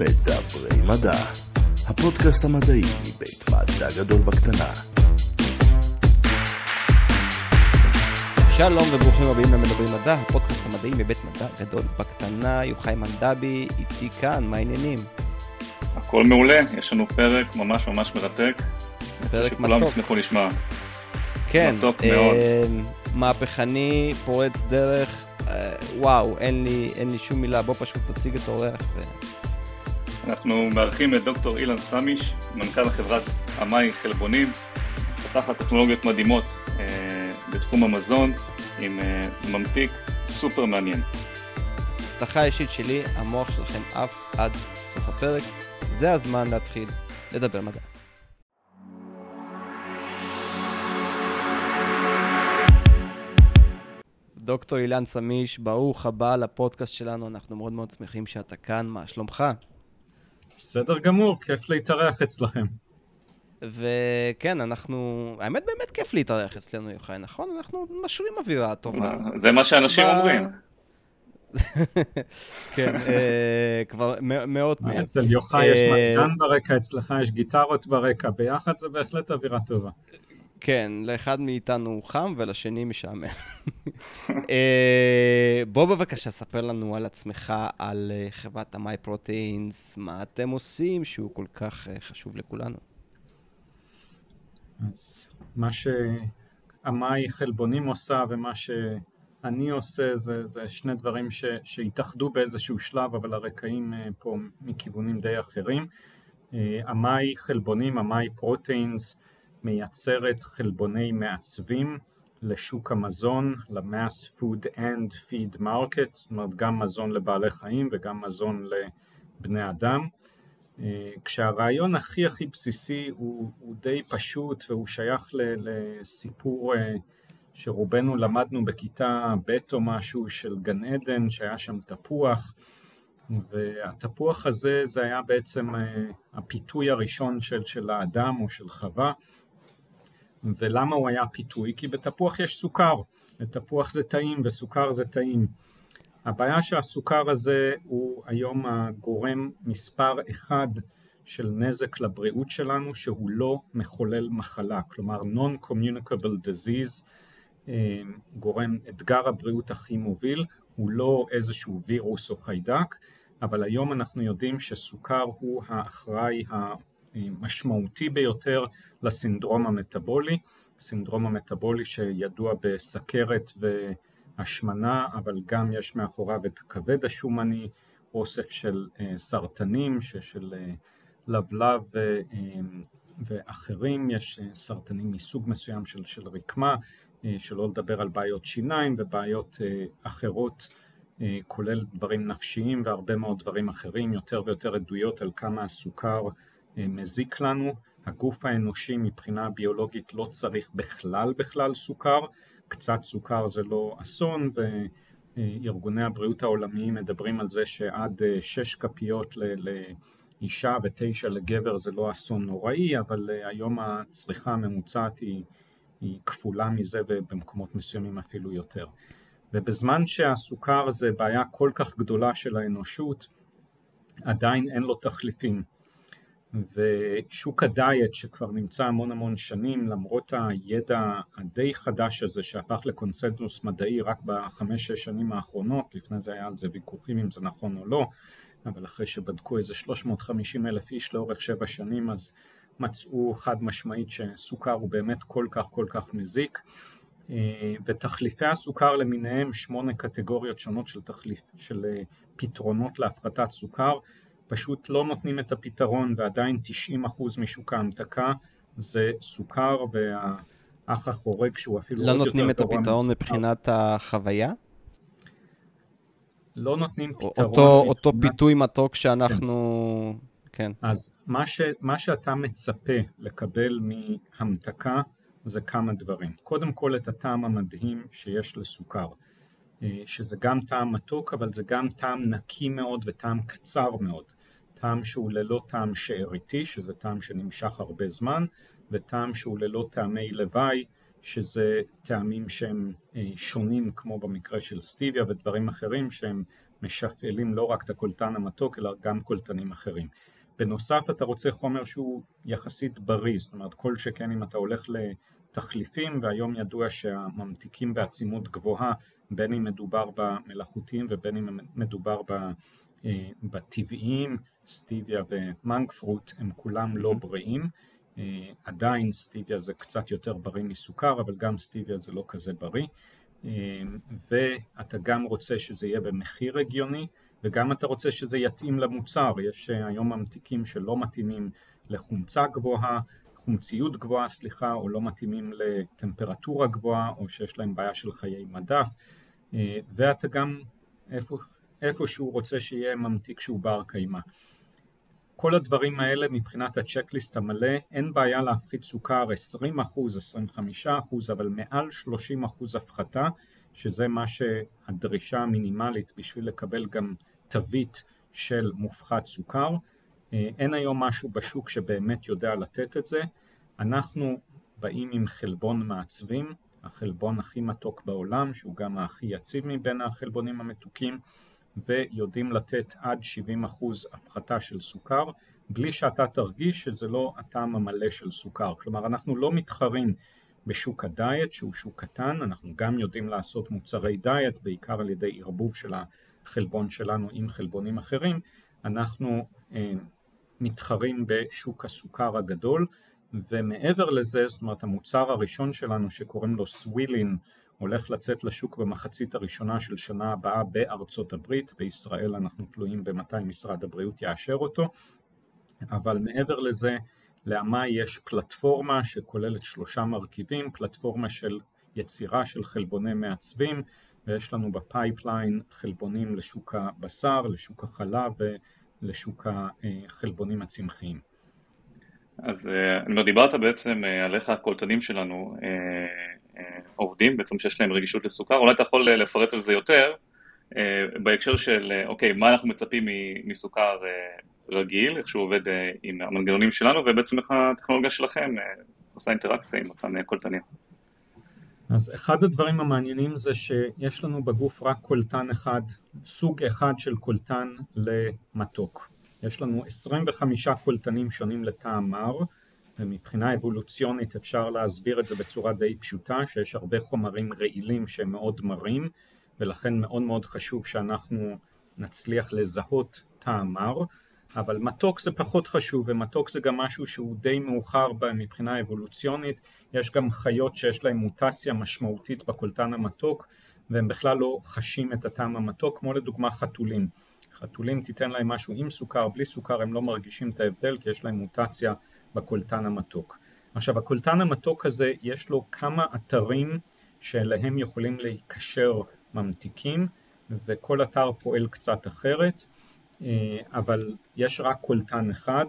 מדברי מדע, הפודקאסט המדעי מבית מדע גדול בקטנה. שלום וברוכים הבאים למדברים מדע, הפודקאסט המדעי מבית מדע גדול בקטנה, יוחאי מנדבי, איתי כאן, מה העניינים? הכל מעולה, יש לנו פרק ממש ממש מרתק. פרק שכולם מתוק. ישמחו לשמוע. כן, מתוק מאוד. אה, מהפכני, פורץ דרך, אה, וואו, אין לי, אין לי שום מילה, בוא פשוט תציג את האורח. ו... אנחנו מארחים את דוקטור אילן סמיש, מנכ"ל חברת אמאי חלבונים, מפתחת טכנולוגיות מדהימות אה, בתחום המזון, עם אה, ממתיק סופר מעניין. הבטחה אישית שלי, המוח שלכם עף עד סוף הפרק, זה הזמן להתחיל לדבר מדע. דוקטור אילן סמיש, ברוך הבא לפודקאסט שלנו, אנחנו מאוד מאוד שמחים שאתה כאן, מה שלומך? בסדר גמור, כיף להתארח אצלכם. וכן, אנחנו... האמת, באמת כיף להתארח אצלנו, יוחאי, נכון? אנחנו משרים אווירה טובה. זה מה שאנשים ב- אומרים. כן, אה, כבר מאות מה, מהם. אצל יוחאי יש אה, מזגן ברקע, אצלך יש גיטרות ברקע, ביחד זה בהחלט אווירה טובה. כן, לאחד מאיתנו חם ולשני משעמם. אה, בוא בבקשה ספר לנו על עצמך, על אה, חברת המי פרוטאינס, מה אתם עושים שהוא כל כך אה, חשוב לכולנו. אז מה שעמאי חלבונים עושה ומה שאני עושה זה, זה שני דברים ש, שהתאחדו באיזשהו שלב, אבל הרקעים פה מכיוונים די אחרים. עמאי חלבונים, עמאי פרוטאינס, מייצרת חלבוני מעצבים לשוק המזון, ל-mass food and feed market, זאת אומרת גם מזון לבעלי חיים וגם מזון לבני אדם. אה, כשהרעיון הכי הכי בסיסי הוא, הוא די פשוט והוא שייך לסיפור אה, שרובנו למדנו בכיתה ב' או משהו של גן עדן שהיה שם תפוח והתפוח הזה זה היה בעצם אה, הפיתוי הראשון של, של האדם או של חווה ולמה הוא היה פיתוי? כי בתפוח יש סוכר, בתפוח זה טעים וסוכר זה טעים. הבעיה שהסוכר הזה הוא היום הגורם מספר אחד של נזק לבריאות שלנו שהוא לא מחולל מחלה, כלומר non-communicable disease, אה, גורם אתגר הבריאות הכי מוביל, הוא לא איזשהו וירוס או חיידק, אבל היום אנחנו יודעים שסוכר הוא האחראי המשמעותי ביותר לסינדרום המטבולי, סינדרום המטבולי שידוע בסכרת ו... השמנה, אבל גם יש מאחוריו את הכבד השומני, אוסף של אה, סרטנים, של אה, לבלב אה, ואחרים, יש סרטנים מסוג מסוים של, של רקמה, שלא לדבר על בעיות שיניים ובעיות אחרות, כולל דברים נפשיים והרבה מאוד דברים אחרים, יותר ויותר עדויות על כמה הסוכר מזיק לנו. הגוף האנושי מבחינה ביולוגית לא צריך בכלל בכלל סוכר, קצת סוכר זה לא אסון וארגוני הבריאות העולמיים מדברים על זה שעד שש כפיות לאישה ותשע לגבר זה לא אסון נוראי אבל היום הצריכה הממוצעת היא, היא כפולה מזה ובמקומות מסוימים אפילו יותר. ובזמן שהסוכר זה בעיה כל כך גדולה של האנושות עדיין אין לו תחליפים ושוק הדיאט שכבר נמצא המון המון שנים למרות הידע הדי חדש הזה שהפך לקונסנזוס מדעי רק בחמש-שש שנים האחרונות, לפני זה היה על זה ויכוחים אם זה נכון או לא, אבל אחרי שבדקו איזה 350 אלף איש לאורך שבע שנים אז מצאו חד משמעית שסוכר הוא באמת כל כך כל כך מזיק. ותחליפי הסוכר למיניהם שמונה קטגוריות שונות של, תחליף, של פתרונות להפחתת סוכר פשוט לא נותנים את הפתרון ועדיין 90% משוק ההמתקה זה סוכר והאח החורג שהוא אפילו לא עוד נותנים יותר את גרוע הפתרון מסוכר. מבחינת החוויה? לא נותנים פתרון אותו, אותו מבחינת- פיתוי מתוק שאנחנו... כן. אז מה, ש, מה שאתה מצפה לקבל מהמתקה זה כמה דברים. קודם כל את הטעם המדהים שיש לסוכר, אה, שזה גם טעם מתוק אבל זה גם טעם נקי מאוד וטעם קצר מאוד. טעם שהוא ללא טעם שאריתי, שזה טעם שנמשך הרבה זמן, וטעם שהוא ללא טעמי לוואי, שזה טעמים שהם אה, שונים כמו במקרה של סטיביה ודברים אחרים שהם משפעלים לא רק את הקולטן המתוק אלא גם קולטנים אחרים. בנוסף אתה רוצה חומר שהוא יחסית בריא, זאת אומרת כל שכן אם אתה הולך לתחליפים והיום ידוע שהממתיקים בעצימות גבוהה בין אם מדובר במלאכותיים ובין אם מדובר בטבעיים, סטיביה ומנק פרוט הם כולם לא בריאים, אה, עדיין סטיביה זה קצת יותר בריא מסוכר אבל גם סטיביה זה לא כזה בריא. אה, ואתה גם רוצה שזה יהיה במחיר הגיוני וגם אתה רוצה שזה יתאים למוצר, יש היום ממתיקים שלא מתאימים לחומצה גבוהה, חומציות גבוהה סליחה, או לא מתאימים לטמפרטורה גבוהה, או שיש להם בעיה של חיי מדף, ואתה גם איפה, איפשהו רוצה שיהיה ממתיק שהוא בר קיימא. כל הדברים האלה מבחינת הצ'קליסט המלא, אין בעיה להפחית סוכר 20%, 25%, אבל מעל 30% הפחתה, שזה מה שהדרישה המינימלית בשביל לקבל גם תווית של מופחת סוכר. אה, אין היום משהו בשוק שבאמת יודע לתת את זה. אנחנו באים עם חלבון מעצבים, החלבון הכי מתוק בעולם, שהוא גם הכי יציב מבין החלבונים המתוקים, ויודעים לתת עד 70% הפחתה של סוכר, בלי שאתה תרגיש שזה לא הטעם המלא של סוכר. כלומר, אנחנו לא מתחרים בשוק הדיאט, שהוא שוק קטן, אנחנו גם יודעים לעשות מוצרי דיאט, בעיקר על ידי ערבוב של החלבון שלנו עם חלבונים אחרים, אנחנו אה, מתחרים בשוק הסוכר הגדול, ומעבר לזה, זאת אומרת המוצר הראשון שלנו שקוראים לו סווילין הולך לצאת לשוק במחצית הראשונה של שנה הבאה בארצות הברית, בישראל אנחנו תלויים במתי משרד הבריאות יאשר אותו, אבל מעבר לזה לעמאי יש פלטפורמה שכוללת שלושה מרכיבים, פלטפורמה של יצירה של חלבונים מעוצבים ויש לנו ב pipeline חלבונים לשוק הבשר, לשוק החלב ולשוק החלבונים הצמחיים. אז אה, אני אומר, דיברת בעצם אה, על איך הקולטנים שלנו אה, עובדים, בעצם שיש להם רגישות לסוכר, אולי אתה יכול לפרט על זה יותר, בהקשר של, אוקיי, מה אנחנו מצפים מסוכר רגיל, איך שהוא עובד עם המנגנונים שלנו, ובעצם איך הטכנולוגיה שלכם עושה אינטראקציה עם אותם קולטנים. אז אחד הדברים המעניינים זה שיש לנו בגוף רק קולטן אחד, סוג אחד של קולטן למתוק. יש לנו 25 קולטנים שונים לטעם מר, ומבחינה אבולוציונית אפשר להסביר את זה בצורה די פשוטה, שיש הרבה חומרים רעילים שהם מאוד מרים, ולכן מאוד מאוד חשוב שאנחנו נצליח לזהות טעם מר. אבל מתוק זה פחות חשוב ומתוק זה גם משהו שהוא די מאוחר מבחינה אבולוציונית יש גם חיות שיש להן מוטציה משמעותית בקולטן המתוק והם בכלל לא חשים את הטעם המתוק כמו לדוגמה חתולים חתולים תיתן להם משהו עם סוכר בלי סוכר הם לא מרגישים את ההבדל כי יש להם מוטציה בקולטן המתוק. עכשיו הקולטן המתוק הזה יש לו כמה אתרים שאליהם יכולים להיקשר ממתיקים וכל אתר פועל קצת אחרת אה, אבל יש רק קולטן אחד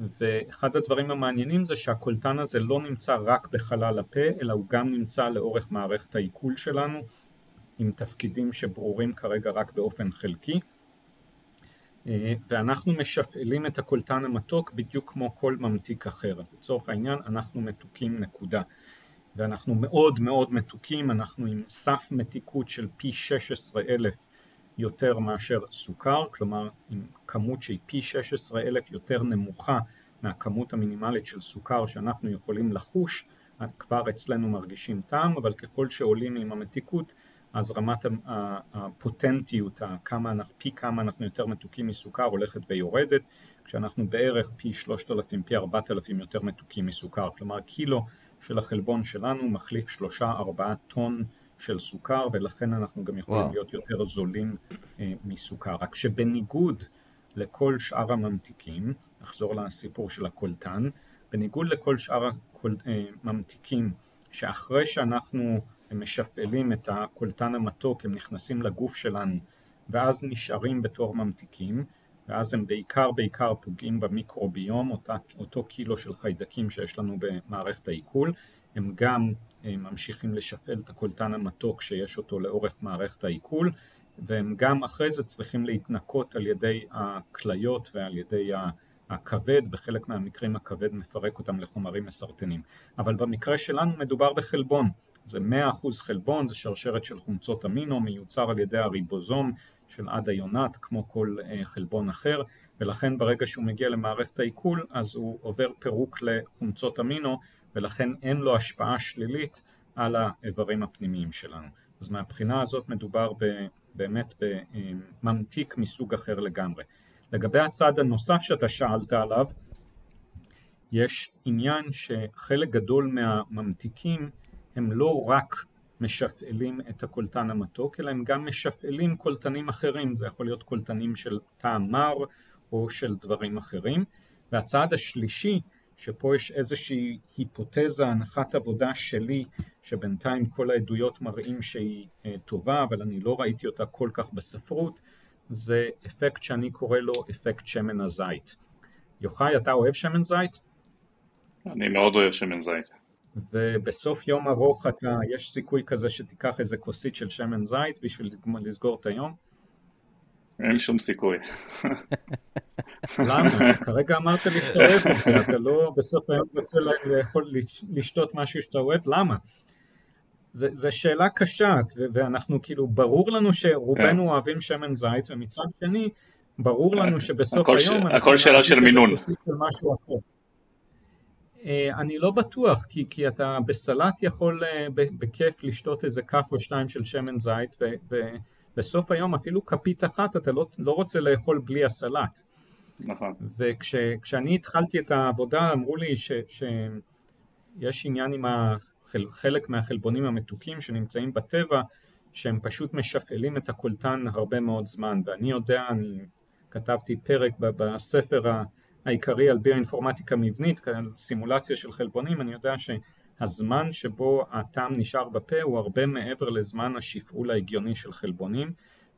ואחד הדברים המעניינים זה שהקולטן הזה לא נמצא רק בחלל הפה אלא הוא גם נמצא לאורך מערכת העיכול שלנו עם תפקידים שברורים כרגע רק באופן חלקי ואנחנו משפעלים את הקולטן המתוק בדיוק כמו כל ממתיק אחר. לצורך העניין אנחנו מתוקים נקודה. ואנחנו מאוד מאוד מתוקים אנחנו עם סף מתיקות של פי 16 אלף יותר מאשר סוכר, כלומר עם כמות שהיא פי 16 אלף יותר נמוכה מהכמות המינימלית של סוכר שאנחנו יכולים לחוש, כבר אצלנו מרגישים טעם, אבל ככל שעולים עם המתיקות אז רמת הפוטנטיות, כמה, פי כמה אנחנו יותר מתוקים מסוכר הולכת ויורדת, כשאנחנו בערך פי 3,000, פי 4,000 יותר מתוקים מסוכר, כלומר קילו של החלבון שלנו מחליף 3-4 טון של סוכר ולכן אנחנו גם יכולים וואו. להיות יותר זולים אה, מסוכר. רק שבניגוד לכל שאר הממתיקים, נחזור לסיפור של הקולטן, בניגוד לכל שאר הממתיקים אה, שאחרי שאנחנו משפעלים את הקולטן המתוק הם נכנסים לגוף שלנו ואז נשארים בתור ממתיקים ואז הם בעיקר בעיקר פוגעים במיקרוביום, אותה, אותו קילו של חיידקים שיש לנו במערכת העיכול, הם גם ממשיכים לשפעל את הקולטן המתוק שיש אותו לאורך מערכת העיכול והם גם אחרי זה צריכים להתנקות על ידי הכליות ועל ידי הכבד, בחלק מהמקרים הכבד מפרק אותם לחומרים מסרטנים. אבל במקרה שלנו מדובר בחלבון, זה 100% חלבון, זה שרשרת של חומצות אמינו, מיוצר על ידי הריבוזום של עד היונת כמו כל חלבון אחר ולכן ברגע שהוא מגיע למערכת העיכול אז הוא עובר פירוק לחומצות אמינו ולכן אין לו השפעה שלילית על האיברים הפנימיים שלנו. אז מהבחינה הזאת מדובר ב, באמת בממתיק מסוג אחר לגמרי. לגבי הצד הנוסף שאתה שאלת עליו, יש עניין שחלק גדול מהממתיקים הם לא רק משפעלים את הקולטן המתוק, אלא הם גם משפעלים קולטנים אחרים, זה יכול להיות קולטנים של טעם מר או של דברים אחרים. והצעד השלישי, שפה יש איזושהי היפותזה, הנחת עבודה שלי, שבינתיים כל העדויות מראים שהיא אה, טובה, אבל אני לא ראיתי אותה כל כך בספרות, זה אפקט שאני קורא לו אפקט שמן הזית. יוחאי, אתה אוהב שמן זית? אני מאוד אוהב שמן זית. ובסוף יום ארוך אתה, יש סיכוי כזה שתיקח איזה כוסית של שמן זית בשביל לסגור את היום? אין שום סיכוי. למה? כרגע אמרת אוהב את זה, אתה לא בסוף היום רוצה לאכול, לשתות משהו שאתה אוהב, למה? זו שאלה קשה, ואנחנו כאילו, ברור לנו שרובנו כן. אוהבים שמן זית, ומצד שני, ברור לנו שבסוף היום... הכל שאלה של מינון. אה, אני לא בטוח, כי, כי אתה בסלט יכול אה, בכיף לשתות איזה כף או שתיים של שמן זית, ובסוף היום אפילו כפית אחת אתה לא, לא רוצה לאכול בלי הסלט. נכון. וכשאני התחלתי את העבודה אמרו לי ש, שיש עניין עם החל, חלק מהחלבונים המתוקים שנמצאים בטבע, שהם פשוט משפעלים את הקולטן הרבה מאוד זמן, ואני יודע, אני כתבתי פרק בספר ה... העיקרי על ביואינפורמטיקה מבנית, על סימולציה של חלבונים, אני יודע שהזמן שבו הטעם נשאר בפה הוא הרבה מעבר לזמן השפעול ההגיוני של חלבונים.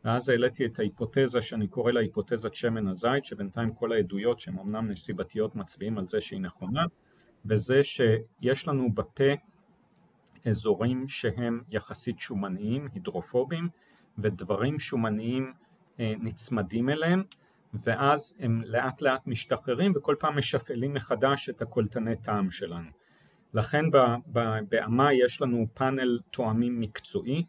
ואז העליתי את ההיפותזה שאני קורא לה היפותזת שמן הזית שבינתיים כל העדויות שהן אמנם נסיבתיות מצביעים על זה שהיא נכונה וזה שיש לנו בפה אזורים שהם יחסית שומניים, הידרופובים ודברים שומניים אה, נצמדים אליהם ואז הם לאט לאט משתחררים וכל פעם משפעלים מחדש את הקולטני טעם שלנו. לכן באמה יש לנו פאנל תואמים מקצועי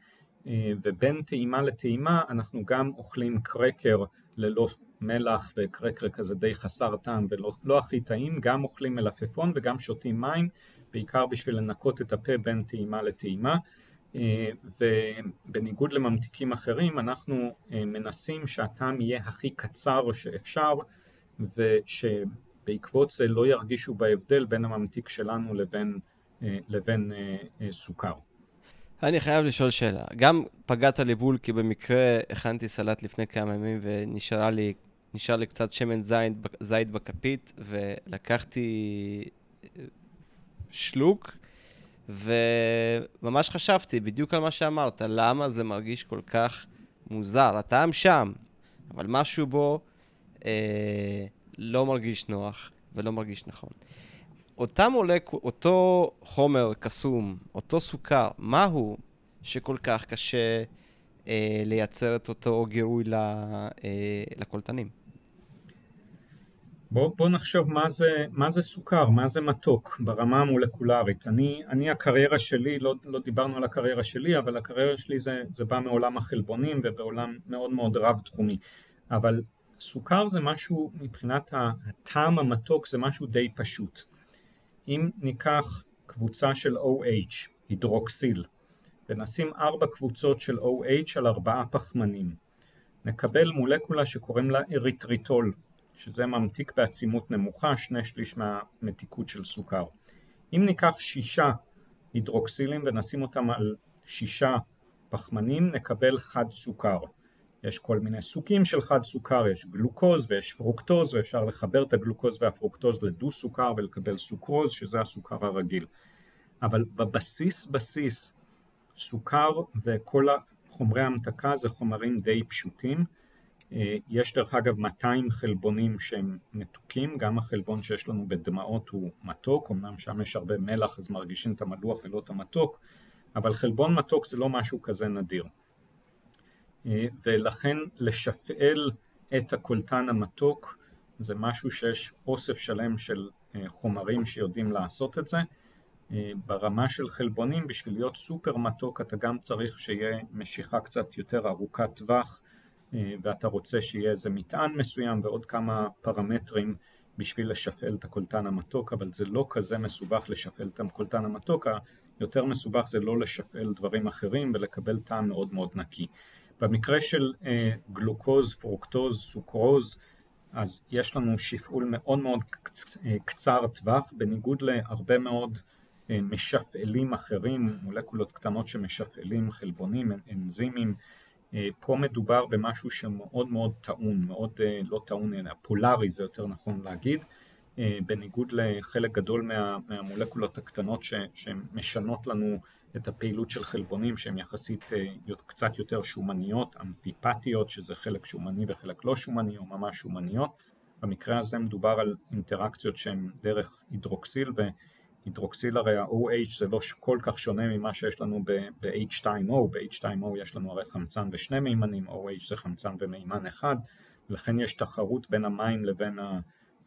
אה, ובין טעימה לטעימה אנחנו גם אוכלים קרקר ללא מלח וקרקר כזה די חסר טעם ולא לא הכי טעים, גם אוכלים מלפפון וגם שותים מים בעיקר בשביל לנקות את הפה בין טעימה לטעימה ובניגוד לממתיקים אחרים אנחנו אה, מנסים שהטעם יהיה הכי קצר שאפשר ושבעקבות זה לא ירגישו בהבדל בין הממתיק שלנו לבין, אה, לבין סוכר. אני חייב לשאול שאלה. גם פגעת לי בול כי במקרה הכנתי סלט לפני כמה ימים ונשאר לי, לי קצת שמן זית בכפית ולקחתי שלוק וממש חשבתי בדיוק על מה שאמרת, למה זה מרגיש כל כך מוזר. הטעם שם, אבל משהו בו אה, לא מרגיש נוח ולא מרגיש נכון. אותה מולק, אותו חומר קסום, אותו סוכר, מהו שכל כך קשה אה, לייצר את אותו גירוי ל, אה, לקולטנים? בוא, בוא נחשוב מה זה, מה זה סוכר, מה זה מתוק ברמה המולקולרית. אני, אני הקריירה שלי, לא, לא דיברנו על הקריירה שלי, אבל הקריירה שלי זה, זה בא מעולם החלבונים ובעולם מאוד מאוד רב תחומי. אבל סוכר זה משהו, מבחינת הטעם המתוק זה משהו די פשוט. אם ניקח קבוצה של OH, הידרוקסיל, ונשים ארבע קבוצות של OH על ארבעה פחמנים, נקבל מולקולה שקוראים לה אריתריטול. שזה ממתיק בעצימות נמוכה, שני שליש מהמתיקות של סוכר. אם ניקח שישה הידרוקסילים ונשים אותם על שישה פחמנים נקבל חד סוכר. יש כל מיני סוגים של חד סוכר, יש גלוקוז ויש פרוקטוז ואפשר לחבר את הגלוקוז והפרוקטוז לדו סוכר ולקבל סוכרוז שזה הסוכר הרגיל. אבל בבסיס בסיס סוכר וכל חומרי המתקה זה חומרים די פשוטים יש דרך אגב 200 חלבונים שהם מתוקים, גם החלבון שיש לנו בדמעות הוא מתוק, אמנם שם יש הרבה מלח אז מרגישים את המלוח ולא את המתוק, אבל חלבון מתוק זה לא משהו כזה נדיר. אה, ולכן לשפעל את הקולטן המתוק זה משהו שיש אוסף שלם של אה, חומרים שיודעים לעשות את זה. ברמה של חלבונים בשביל להיות סופר מתוק אתה גם צריך שיהיה משיכה קצת יותר ארוכת טווח ואתה רוצה שיהיה איזה מטען מסוים ועוד כמה פרמטרים בשביל לשפעל את הקולטן המתוק, אבל זה לא כזה מסובך לשפעל את הקולטן המתוק, היותר מסובך זה לא לשפעל דברים אחרים ולקבל טעם מאוד מאוד נקי. במקרה של אה, גלוקוז, פרוקטוז, סוכרוז, אז יש לנו שפעול מאוד מאוד אה, קצר טווח, בניגוד להרבה מאוד אה, משפעלים אחרים, מולקולות קטנות שמשפעלים, חלבונים, אנזימים, פה מדובר במשהו שמאוד מאוד טעון, מאוד לא טעון אלא פולרי זה יותר נכון להגיד, בניגוד לחלק גדול מה, מהמולקולות הקטנות ש, שמשנות לנו את הפעילות של חלבונים שהן יחסית אה, קצת יותר שומניות, אמפיפטיות, שזה חלק שומני וחלק לא שומני או ממש שומניות. במקרה הזה מדובר על אינטראקציות שהן דרך הידרוקסיל, והידרוקסיל הרי ה-OH זה לא כל כך שונה ממה שיש לנו ב-H2O, ב-H2O יש לנו הרי חמצן ושני מימנים, OH זה חמצן ומימן אחד, ולכן יש תחרות בין המים לבין ה...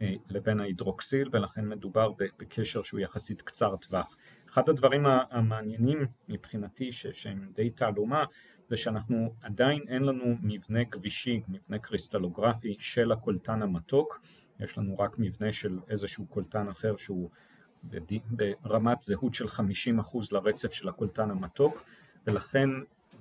אה, לבין ההידרוקסיל ולכן מדובר בקשר שהוא יחסית קצר טווח. אחד הדברים המעניינים מבחינתי שהם די תעלומה זה שאנחנו עדיין אין לנו מבנה גבישי, מבנה קריסטלוגרפי של הקולטן המתוק, יש לנו רק מבנה של איזשהו קולטן אחר שהוא ברמת זהות של 50% לרצף של הקולטן המתוק ולכן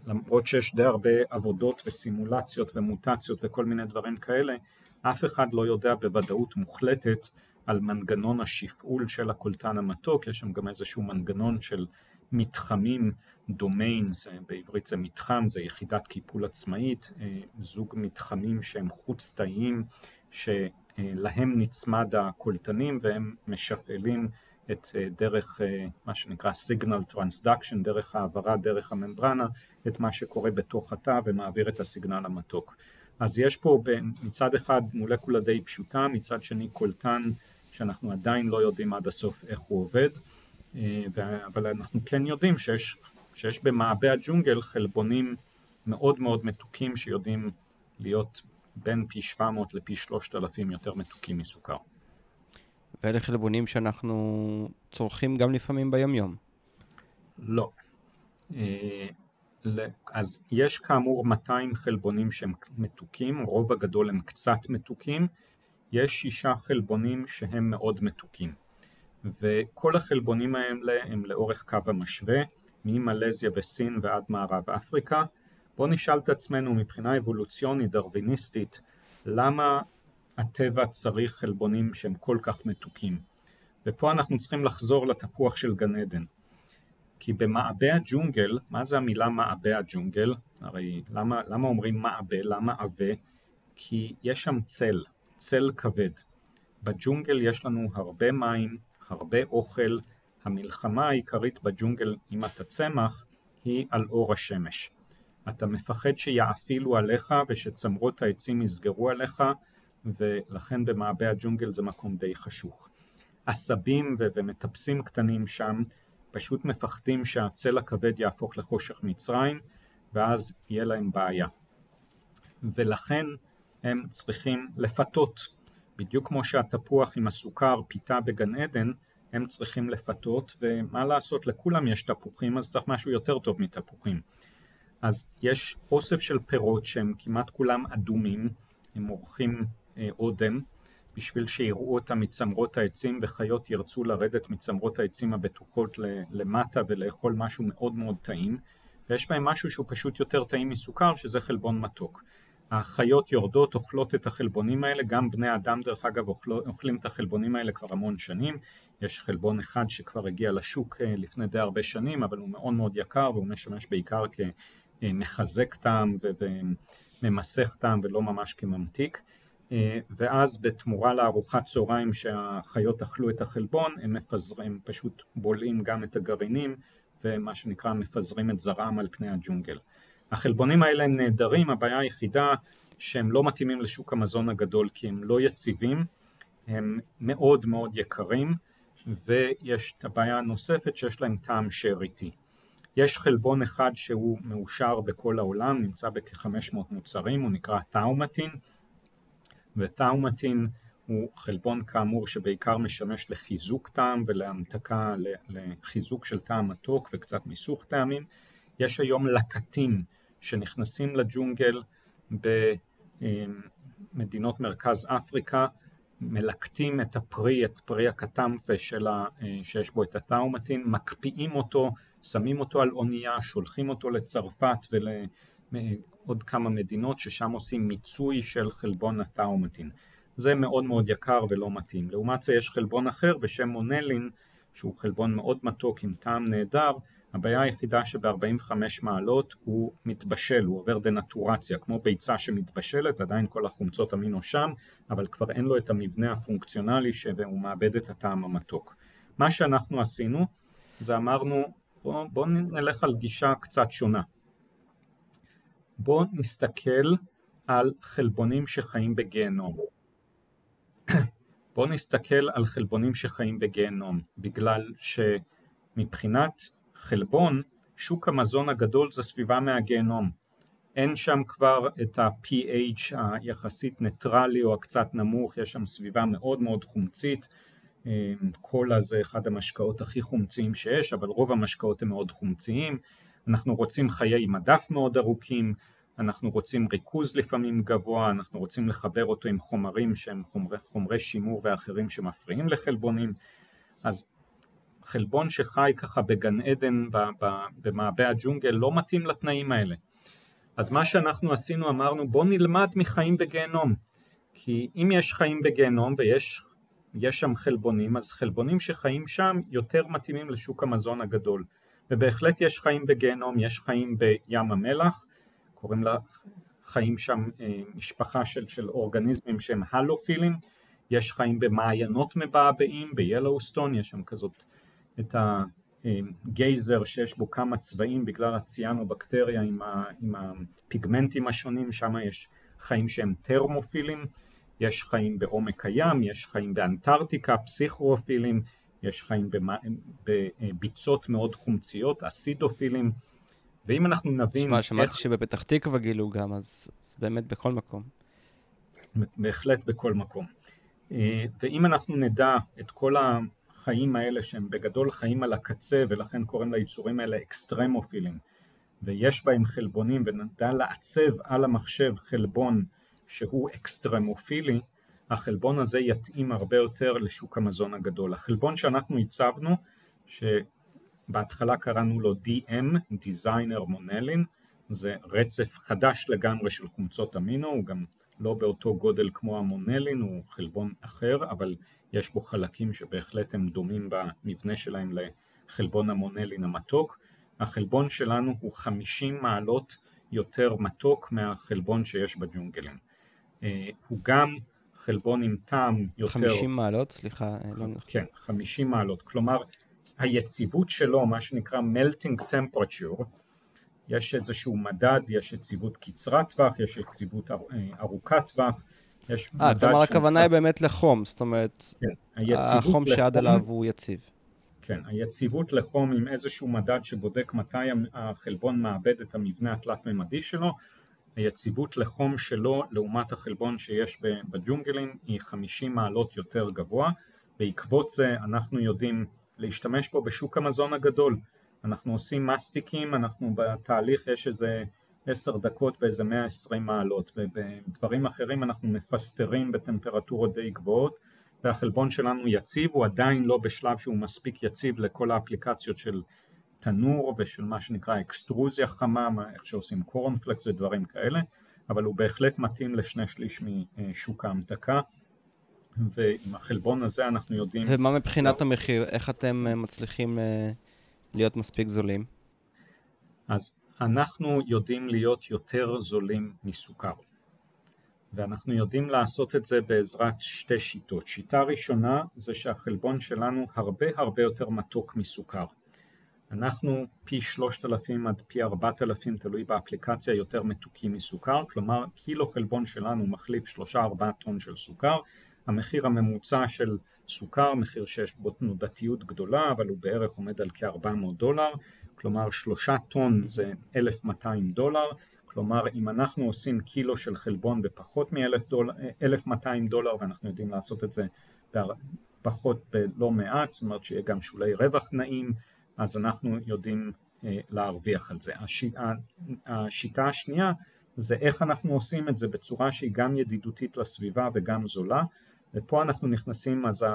למרות שיש די הרבה עבודות וסימולציות ומוטציות וכל מיני דברים כאלה אף אחד לא יודע בוודאות מוחלטת על מנגנון השפעול של הקולטן המתוק, יש שם גם איזשהו מנגנון של מתחמים, domains, בעברית זה מתחם, זה יחידת קיפול עצמאית, אה, זוג מתחמים שהם חוץ תאיים שלהם נצמד הקולטנים והם משפעלים את אה, דרך אה, מה שנקרא signal transduction, דרך העברה דרך הממברנה, את מה שקורה בתוך התא ומעביר את הסיגנל המתוק. אז יש פה מצד אחד מולקולה די פשוטה, מצד שני קולטן שאנחנו עדיין לא יודעים עד הסוף איך הוא עובד, אה, אבל אנחנו כן יודעים שיש, שיש במעבה הג'ונגל חלבונים מאוד מאוד מתוקים שיודעים להיות בין פי 700 לפי 3,000 יותר מתוקים מסוכר. ואלה חלבונים שאנחנו צורכים גם לפעמים ביומיום. לא. אה, אז יש כאמור 200 חלבונים שהם מתוקים, רוב הגדול הם קצת מתוקים, יש שישה חלבונים שהם מאוד מתוקים וכל החלבונים האלה הם לאורך קו המשווה ממלזיה וסין ועד מערב אפריקה בואו נשאל את עצמנו מבחינה אבולוציונית דרוויניסטית למה הטבע צריך חלבונים שהם כל כך מתוקים ופה אנחנו צריכים לחזור לתפוח של גן עדן כי במעבה הג'ונגל, מה זה המילה מעבה הג'ונגל? הרי למה, למה אומרים מעבה? למה עבה? כי יש שם צל, צל כבד. בג'ונגל יש לנו הרבה מים, הרבה אוכל, המלחמה העיקרית בג'ונגל אם אתה צמח היא על אור השמש. אתה מפחד שיעפילו עליך ושצמרות העצים יסגרו עליך ולכן במעבה הג'ונגל זה מקום די חשוך. עשבים ומטפסים קטנים שם פשוט מפחדים שהצל הכבד יהפוך לחושך מצרים ואז יהיה להם בעיה. ולכן הם צריכים לפתות. בדיוק כמו שהתפוח עם הסוכר פיתה בגן עדן, הם צריכים לפתות, ומה לעשות, לכולם יש תפוחים, אז צריך משהו יותר טוב מתפוחים. אז יש אוסף של פירות שהם כמעט כולם אדומים, הם עורכים אה, אודם, בשביל שיראו אותם מצמרות העצים וחיות ירצו לרדת מצמרות העצים הבטוחות למטה ולאכול משהו מאוד מאוד טעים. ויש בהם משהו שהוא פשוט יותר טעים מסוכר שזה חלבון מתוק. החיות יורדות, אוכלות את החלבונים האלה, גם בני אדם דרך אגב אוכל, אוכלים את החלבונים האלה כבר המון שנים, יש חלבון אחד שכבר הגיע לשוק אה, לפני די הרבה שנים אבל הוא מאוד מאוד יקר והוא משמש בעיקר כמחזק טעם וממסך טעם ולא ממש כממתיק ואז בתמורה לארוחת צהריים שהחיות אכלו את החלבון הם מפזרים, פשוט בולעים גם את הגרעינים ומה שנקרא מפזרים את זרעם על פני הג'ונגל. החלבונים האלה הם נהדרים, הבעיה היחידה שהם לא מתאימים לשוק המזון הגדול כי הם לא יציבים, הם מאוד מאוד יקרים ויש את הבעיה הנוספת שיש להם טעם שאריתי. יש חלבון אחד שהוא מאושר בכל העולם, נמצא בכ-500 מוצרים, הוא נקרא טאומטין וטאומטין הוא חלבון כאמור שבעיקר משמש לחיזוק טעם ולהמתקה, לחיזוק של טעם מתוק וקצת מיסוך טעמים. יש היום לקטים שנכנסים לג'ונגל במדינות מרכז אפריקה מלקטים את הפרי, את פרי הקטמפה שיש בו את הטאומטין, מקפיאים אותו, שמים אותו על אונייה, שולחים אותו לצרפת ולעוד כמה מדינות ששם עושים מיצוי של חלבון הטאומטין. זה מאוד מאוד יקר ולא מתאים. לעומת זה יש חלבון אחר בשם מונלין שהוא חלבון מאוד מתוק עם טעם נהדר, הבעיה היחידה שב-45 מעלות הוא מתבשל, הוא עובר דנטורציה, כמו ביצה שמתבשלת, עדיין כל החומצות אמינו שם, אבל כבר אין לו את המבנה הפונקציונלי שהוא מאבד את הטעם המתוק. מה שאנחנו עשינו זה אמרנו בואו בוא נלך על גישה קצת שונה. בואו נסתכל על חלבונים שחיים בגיהנום. בואו נסתכל על חלבונים שחיים בגיהנום, בגלל שמבחינת חלבון, שוק המזון הגדול זה סביבה מהגיהנום. אין שם כבר את ה-pH היחסית ניטרלי או הקצת נמוך, יש שם סביבה מאוד מאוד חומצית. קולה זה אחד המשקאות הכי חומציים שיש, אבל רוב המשקאות הם מאוד חומציים. אנחנו רוצים חיי מדף מאוד ארוכים, אנחנו רוצים ריכוז לפעמים גבוה, אנחנו רוצים לחבר אותו עם חומרים שהם חומרי, חומרי שימור ואחרים שמפריעים לחלבונים, אז חלבון שחי ככה בגן עדן במעבה הג'ונגל לא מתאים לתנאים האלה. אז מה שאנחנו עשינו אמרנו בוא נלמד מחיים בגיהנום, כי אם יש חיים בגיהנום ויש יש שם חלבונים, אז חלבונים שחיים שם יותר מתאימים לשוק המזון הגדול. ובהחלט יש חיים בגיהנום, יש חיים בים המלח, קוראים לה חיים שם אה, משפחה של, של אורגניזמים שהם הלופיליים, יש חיים במעיינות מבעבעים, בילוסטון, יש שם כזאת את הגייזר שיש בו כמה צבעים בגלל הציאנובקטריה עם, ה, עם הפיגמנטים השונים, שם יש חיים שהם טרמופילים, יש חיים בעומק הים, יש חיים באנטארקטיקה, פסיכרופילים, יש חיים בביצות מאוד חומציות, אסידופילים, ואם אנחנו נבין... שמע, שמעתי איך... שבפתח תקווה גילו גם, אז, אז באמת בכל מקום. בהחלט בכל מקום. אה, ואם אנחנו נדע את כל החיים האלה שהם בגדול חיים על הקצה ולכן קוראים ליצורים האלה אקסטרמופילים ויש בהם חלבונים ונדע לעצב על המחשב חלבון שהוא אקסטרמופילי החלבון הזה יתאים הרבה יותר לשוק המזון הגדול. החלבון שאנחנו עיצבנו שבהתחלה קראנו לו DM, Designer Monellin, זה רצף חדש לגמרי של חומצות אמינו, הוא גם לא באותו גודל כמו המונלין, הוא חלבון אחר, אבל יש בו חלקים שבהחלט הם דומים במבנה שלהם לחלבון המונלין המתוק. החלבון שלנו הוא 50 מעלות יותר מתוק מהחלבון שיש בג'ונגלים. אה, הוא גם חלבון עם טעם יותר... 50 מעלות? סליחה, אה, לא. כן, 50 מעלות. כלומר, היציבות שלו, מה שנקרא melting temperature, יש איזשהו מדד, יש יציבות קצרת טווח, יש יציבות אה, ארוכת טווח, יש 아, מדד... כלומר, הכוונה היא באמת לחום, זאת אומרת, כן, החום לחום, שעד אליו הוא יציב. כן, היציבות לחום עם איזשהו מדד שבודק מתי החלבון מאבד את המבנה התלת-ממדי שלו, היציבות לחום שלו לעומת החלבון שיש בג'ונגלים היא 50 מעלות יותר גבוה, בעקבות זה אנחנו יודעים להשתמש בו בשוק המזון הגדול, אנחנו עושים מסטיקים, אנחנו בתהליך יש איזה עשר דקות באיזה 120 מעלות, ובדברים אחרים אנחנו מפסטרים בטמפרטורות די גבוהות והחלבון שלנו יציב, הוא עדיין לא בשלב שהוא מספיק יציב לכל האפליקציות של תנור ושל מה שנקרא אקסטרוזיה חמה, איך שעושים קורנפלקס ודברים כאלה, אבל הוא בהחלט מתאים לשני שליש משוק ההמתקה, ועם החלבון הזה אנחנו יודעים... ומה מבחינת המחיר? איך אתם אה, מצליחים אה, להיות מספיק זולים? אז אנחנו יודעים להיות יותר זולים מסוכר. ואנחנו יודעים לעשות את זה בעזרת שתי שיטות. שיטה ראשונה זה שהחלבון שלנו הרבה הרבה יותר מתוק מסוכר. אנחנו פי שלושת אלפים עד פי ארבעת אלפים תלוי באפליקציה יותר מתוקים מסוכר, כלומר קילו חלבון שלנו מחליף שלושה ארבעה טון של סוכר, המחיר הממוצע של סוכר, מחיר שיש בו תנודתיות גדולה, אבל הוא בערך עומד על כ-400 דולר, כלומר שלושה טון זה 1,200 דולר, כלומר אם אנחנו עושים קילו של חלבון בפחות מ-1,200 דולר ואנחנו יודעים לעשות את זה פחות בלא מעט, זאת אומרת שיהיה גם שולי רווח נעים אז אנחנו יודעים אה, להרוויח על זה. השיטה השנייה זה איך אנחנו עושים את זה בצורה שהיא גם ידידותית לסביבה וגם זולה ופה אנחנו נכנסים אז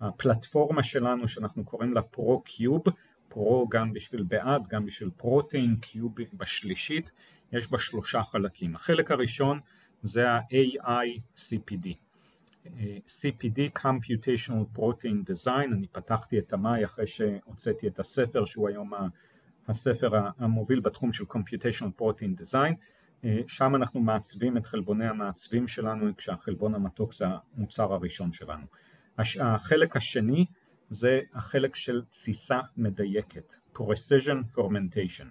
הפלטפורמה שלנו שאנחנו קוראים לה פרו-קיוב, פרו גם בשביל בעד, גם בשביל פרוטאין, קיוב בשלישית, יש בה שלושה חלקים. החלק הראשון זה ה-AI-CPD. CPD, Computational Protein Design, אני פתחתי את המאי אחרי שהוצאתי את הספר שהוא היום הספר המוביל בתחום של Computational Protein Design, שם אנחנו מעצבים את חלבוני המעצבים שלנו כשהחלבון המתוק זה המוצר הראשון שלנו. החלק השני זה החלק של תסיסה מדייקת, Precision Fermentation.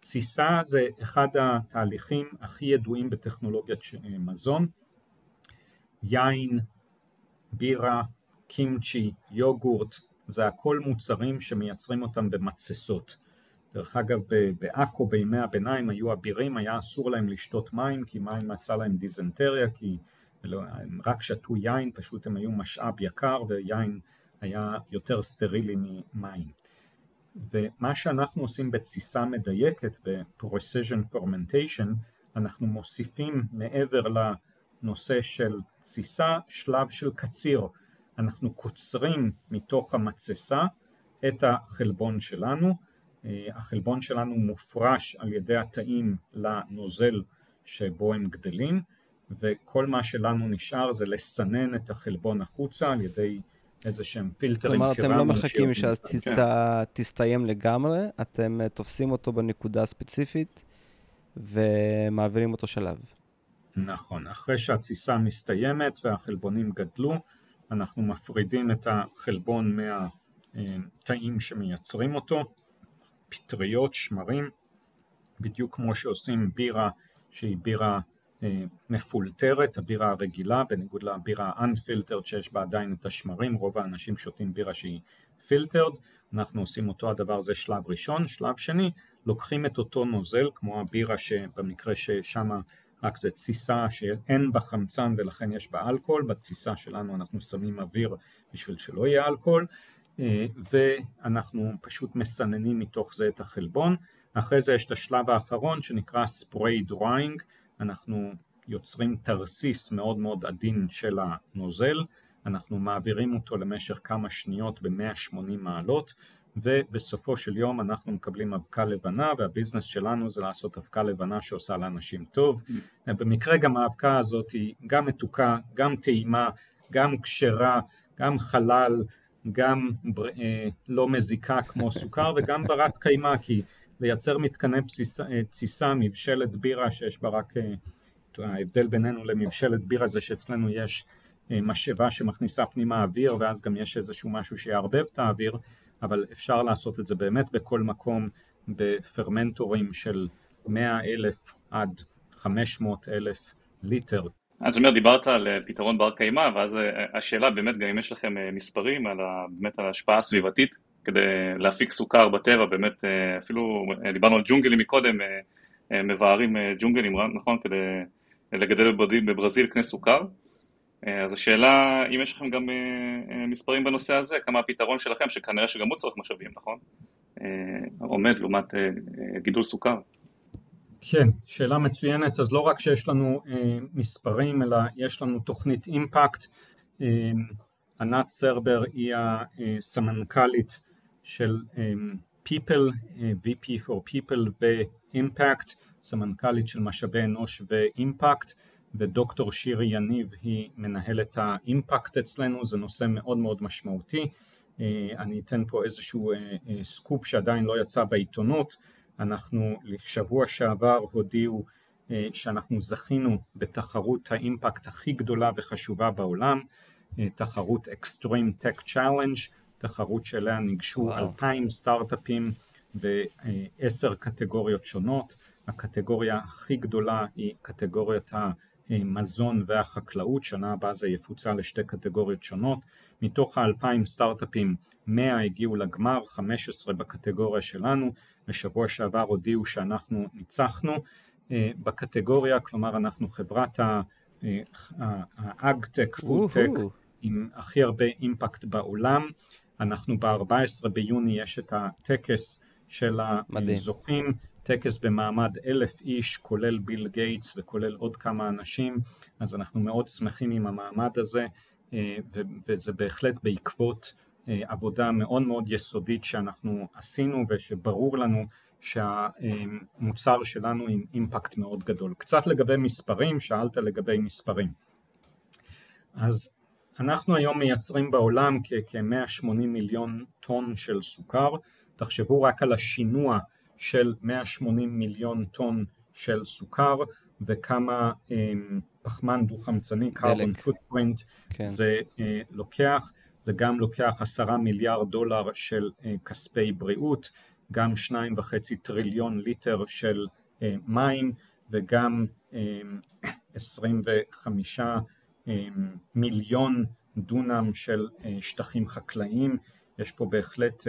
תסיסה זה אחד התהליכים הכי ידועים בטכנולוגיית מזון, יין, בירה, קימצ'י, יוגורט, זה הכל מוצרים שמייצרים אותם במצסות. דרך אגב בעכו בימי הביניים היו אבירים, היה אסור להם לשתות מים כי מים עשה להם דיזנטריה כי הם רק שתו יין, פשוט הם היו משאב יקר ויין היה יותר סטרילי ממים. ומה שאנחנו עושים בתסיסה מדייקת, ב-precision fermentation, אנחנו מוסיפים מעבר לנושא של תסיסה שלב של קציר, אנחנו קוצרים מתוך המצסה את החלבון שלנו, החלבון שלנו מופרש על ידי התאים לנוזל שבו הם גדלים וכל מה שלנו נשאר זה לסנן את החלבון החוצה על ידי איזה שהם פילטרים כלומר, אתם לא מחכים שהציצה תסתיים לגמרי, אתם אה, תופסים אותו בנקודה ספציפית ומעבירים אותו שלב. נכון, אחרי שהתסיסה מסתיימת והחלבונים גדלו, אנחנו מפרידים את החלבון מהתאים שמייצרים אותו, פטריות, שמרים, בדיוק כמו שעושים בירה שהיא בירה אה, מפולטרת, הבירה הרגילה, בניגוד לבירה unfiltered שיש בה עדיין את השמרים, רוב האנשים שותים בירה שהיא filtered, אנחנו עושים אותו הדבר, זה שלב ראשון, שלב שני, לוקחים את אותו נוזל, כמו הבירה שבמקרה ששם רק זה תסיסה שאין בה חמצן ולכן יש בה אלכוהול, בתסיסה שלנו אנחנו שמים אוויר בשביל שלא יהיה אלכוהול, אה, ואנחנו פשוט מסננים מתוך זה את החלבון, אחרי זה יש את השלב האחרון שנקרא spray drying, אנחנו יוצרים תרסיס מאוד מאוד עדין של הנוזל, אנחנו מעבירים אותו למשך כמה שניות ב-180 מעלות ובסופו של יום אנחנו מקבלים אבקה לבנה והביזנס שלנו זה לעשות אבקה לבנה שעושה לאנשים טוב. במקרה גם האבקה הזאת היא גם מתוקה, גם טעימה, גם כשרה, גם חלל, גם אה, לא מזיקה כמו סוכר וגם ברת קיימא כי לייצר מתקני תסיסה, מבשלת בירה שיש בה רק, אה, ההבדל בינינו למבשלת בירה זה שאצלנו יש אה, משאבה שמכניסה פנימה אוויר ואז גם יש איזשהו משהו שיערבב את האוויר אבל אפשר לעשות את זה באמת בכל מקום בפרמנטורים של 100 אלף עד 500 אלף ליטר. אז אומר דיברת על אה, פתרון בר קיימא ואז השאלה באמת גם אם יש לכם מספרים על באמת על ההשפעה הסביבתית כדי להפיק סוכר בטבע, באמת אה, אפילו אה, דיברנו על ג'ונגלים מקודם, אה, מבארים ג'ונגלים, נכון? כדי לגדל בברזיל קנה סוכר. אז השאלה, אם יש לכם גם מספרים בנושא הזה, כמה הפתרון שלכם, שכנראה שגם הוא צריך משאבים, נכון? עומד לעומת גידול סוכר. כן, שאלה מצוינת, אז לא רק שיש לנו מספרים, אלא יש לנו תוכנית אימפקט. ענת סרבר היא הסמנכ"לית של People, VP for People ו-Impact, סמנכ"לית של משאבי אנוש ו-Impact, ודוקטור שירי יניב היא מנהלת האימפקט אצלנו, זה נושא מאוד מאוד משמעותי. Uh, אני אתן פה איזשהו uh, uh, סקופ שעדיין לא יצא בעיתונות, אנחנו שבוע שעבר הודיעו שאנחנו זכינו בתחרות האימפקט הכי גדולה וחשובה בעולם, תחרות Extreme Tech Challenge, תחרות שאליה ניגשו אלפיים סטארט-אפים בעשר קטגוריות שונות, הקטגוריה הכי גדולה היא קטגוריית המזון והחקלאות, שנה הבאה זה יפוצל לשתי קטגוריות שונות, מתוך האלפיים סטארט-אפים 100 הגיעו לגמר, 15 בקטגוריה שלנו, בשבוע שעבר הודיעו שאנחנו ניצחנו בקטגוריה, כלומר אנחנו חברת האגטק, פודטק עם הכי הרבה אימפקט בעולם, אנחנו ב-14 ביוני יש את הטקס של הזוכים, טקס במעמד אלף איש, כולל ביל גייטס וכולל עוד כמה אנשים, אז אנחנו מאוד שמחים עם המעמד הזה, וזה בהחלט בעקבות עבודה מאוד מאוד יסודית שאנחנו עשינו ושברור לנו שהמוצר שלנו עם אימפקט מאוד גדול. קצת לגבי מספרים, שאלת לגבי מספרים. אז אנחנו היום מייצרים בעולם כ-180 מיליון טון של סוכר, תחשבו רק על השינוע של 180 מיליון טון של סוכר וכמה אה, פחמן דו-חמצני, carbon footprint, כן. זה אה, לוקח, זה גם לוקח עשרה מיליארד דולר של אה, כספי בריאות, גם שניים וחצי טריליון ליטר של אה, מים וגם אה, עשרים וחמישה אה, מיליון דונם של שטחים חקלאיים, יש פה בהחלט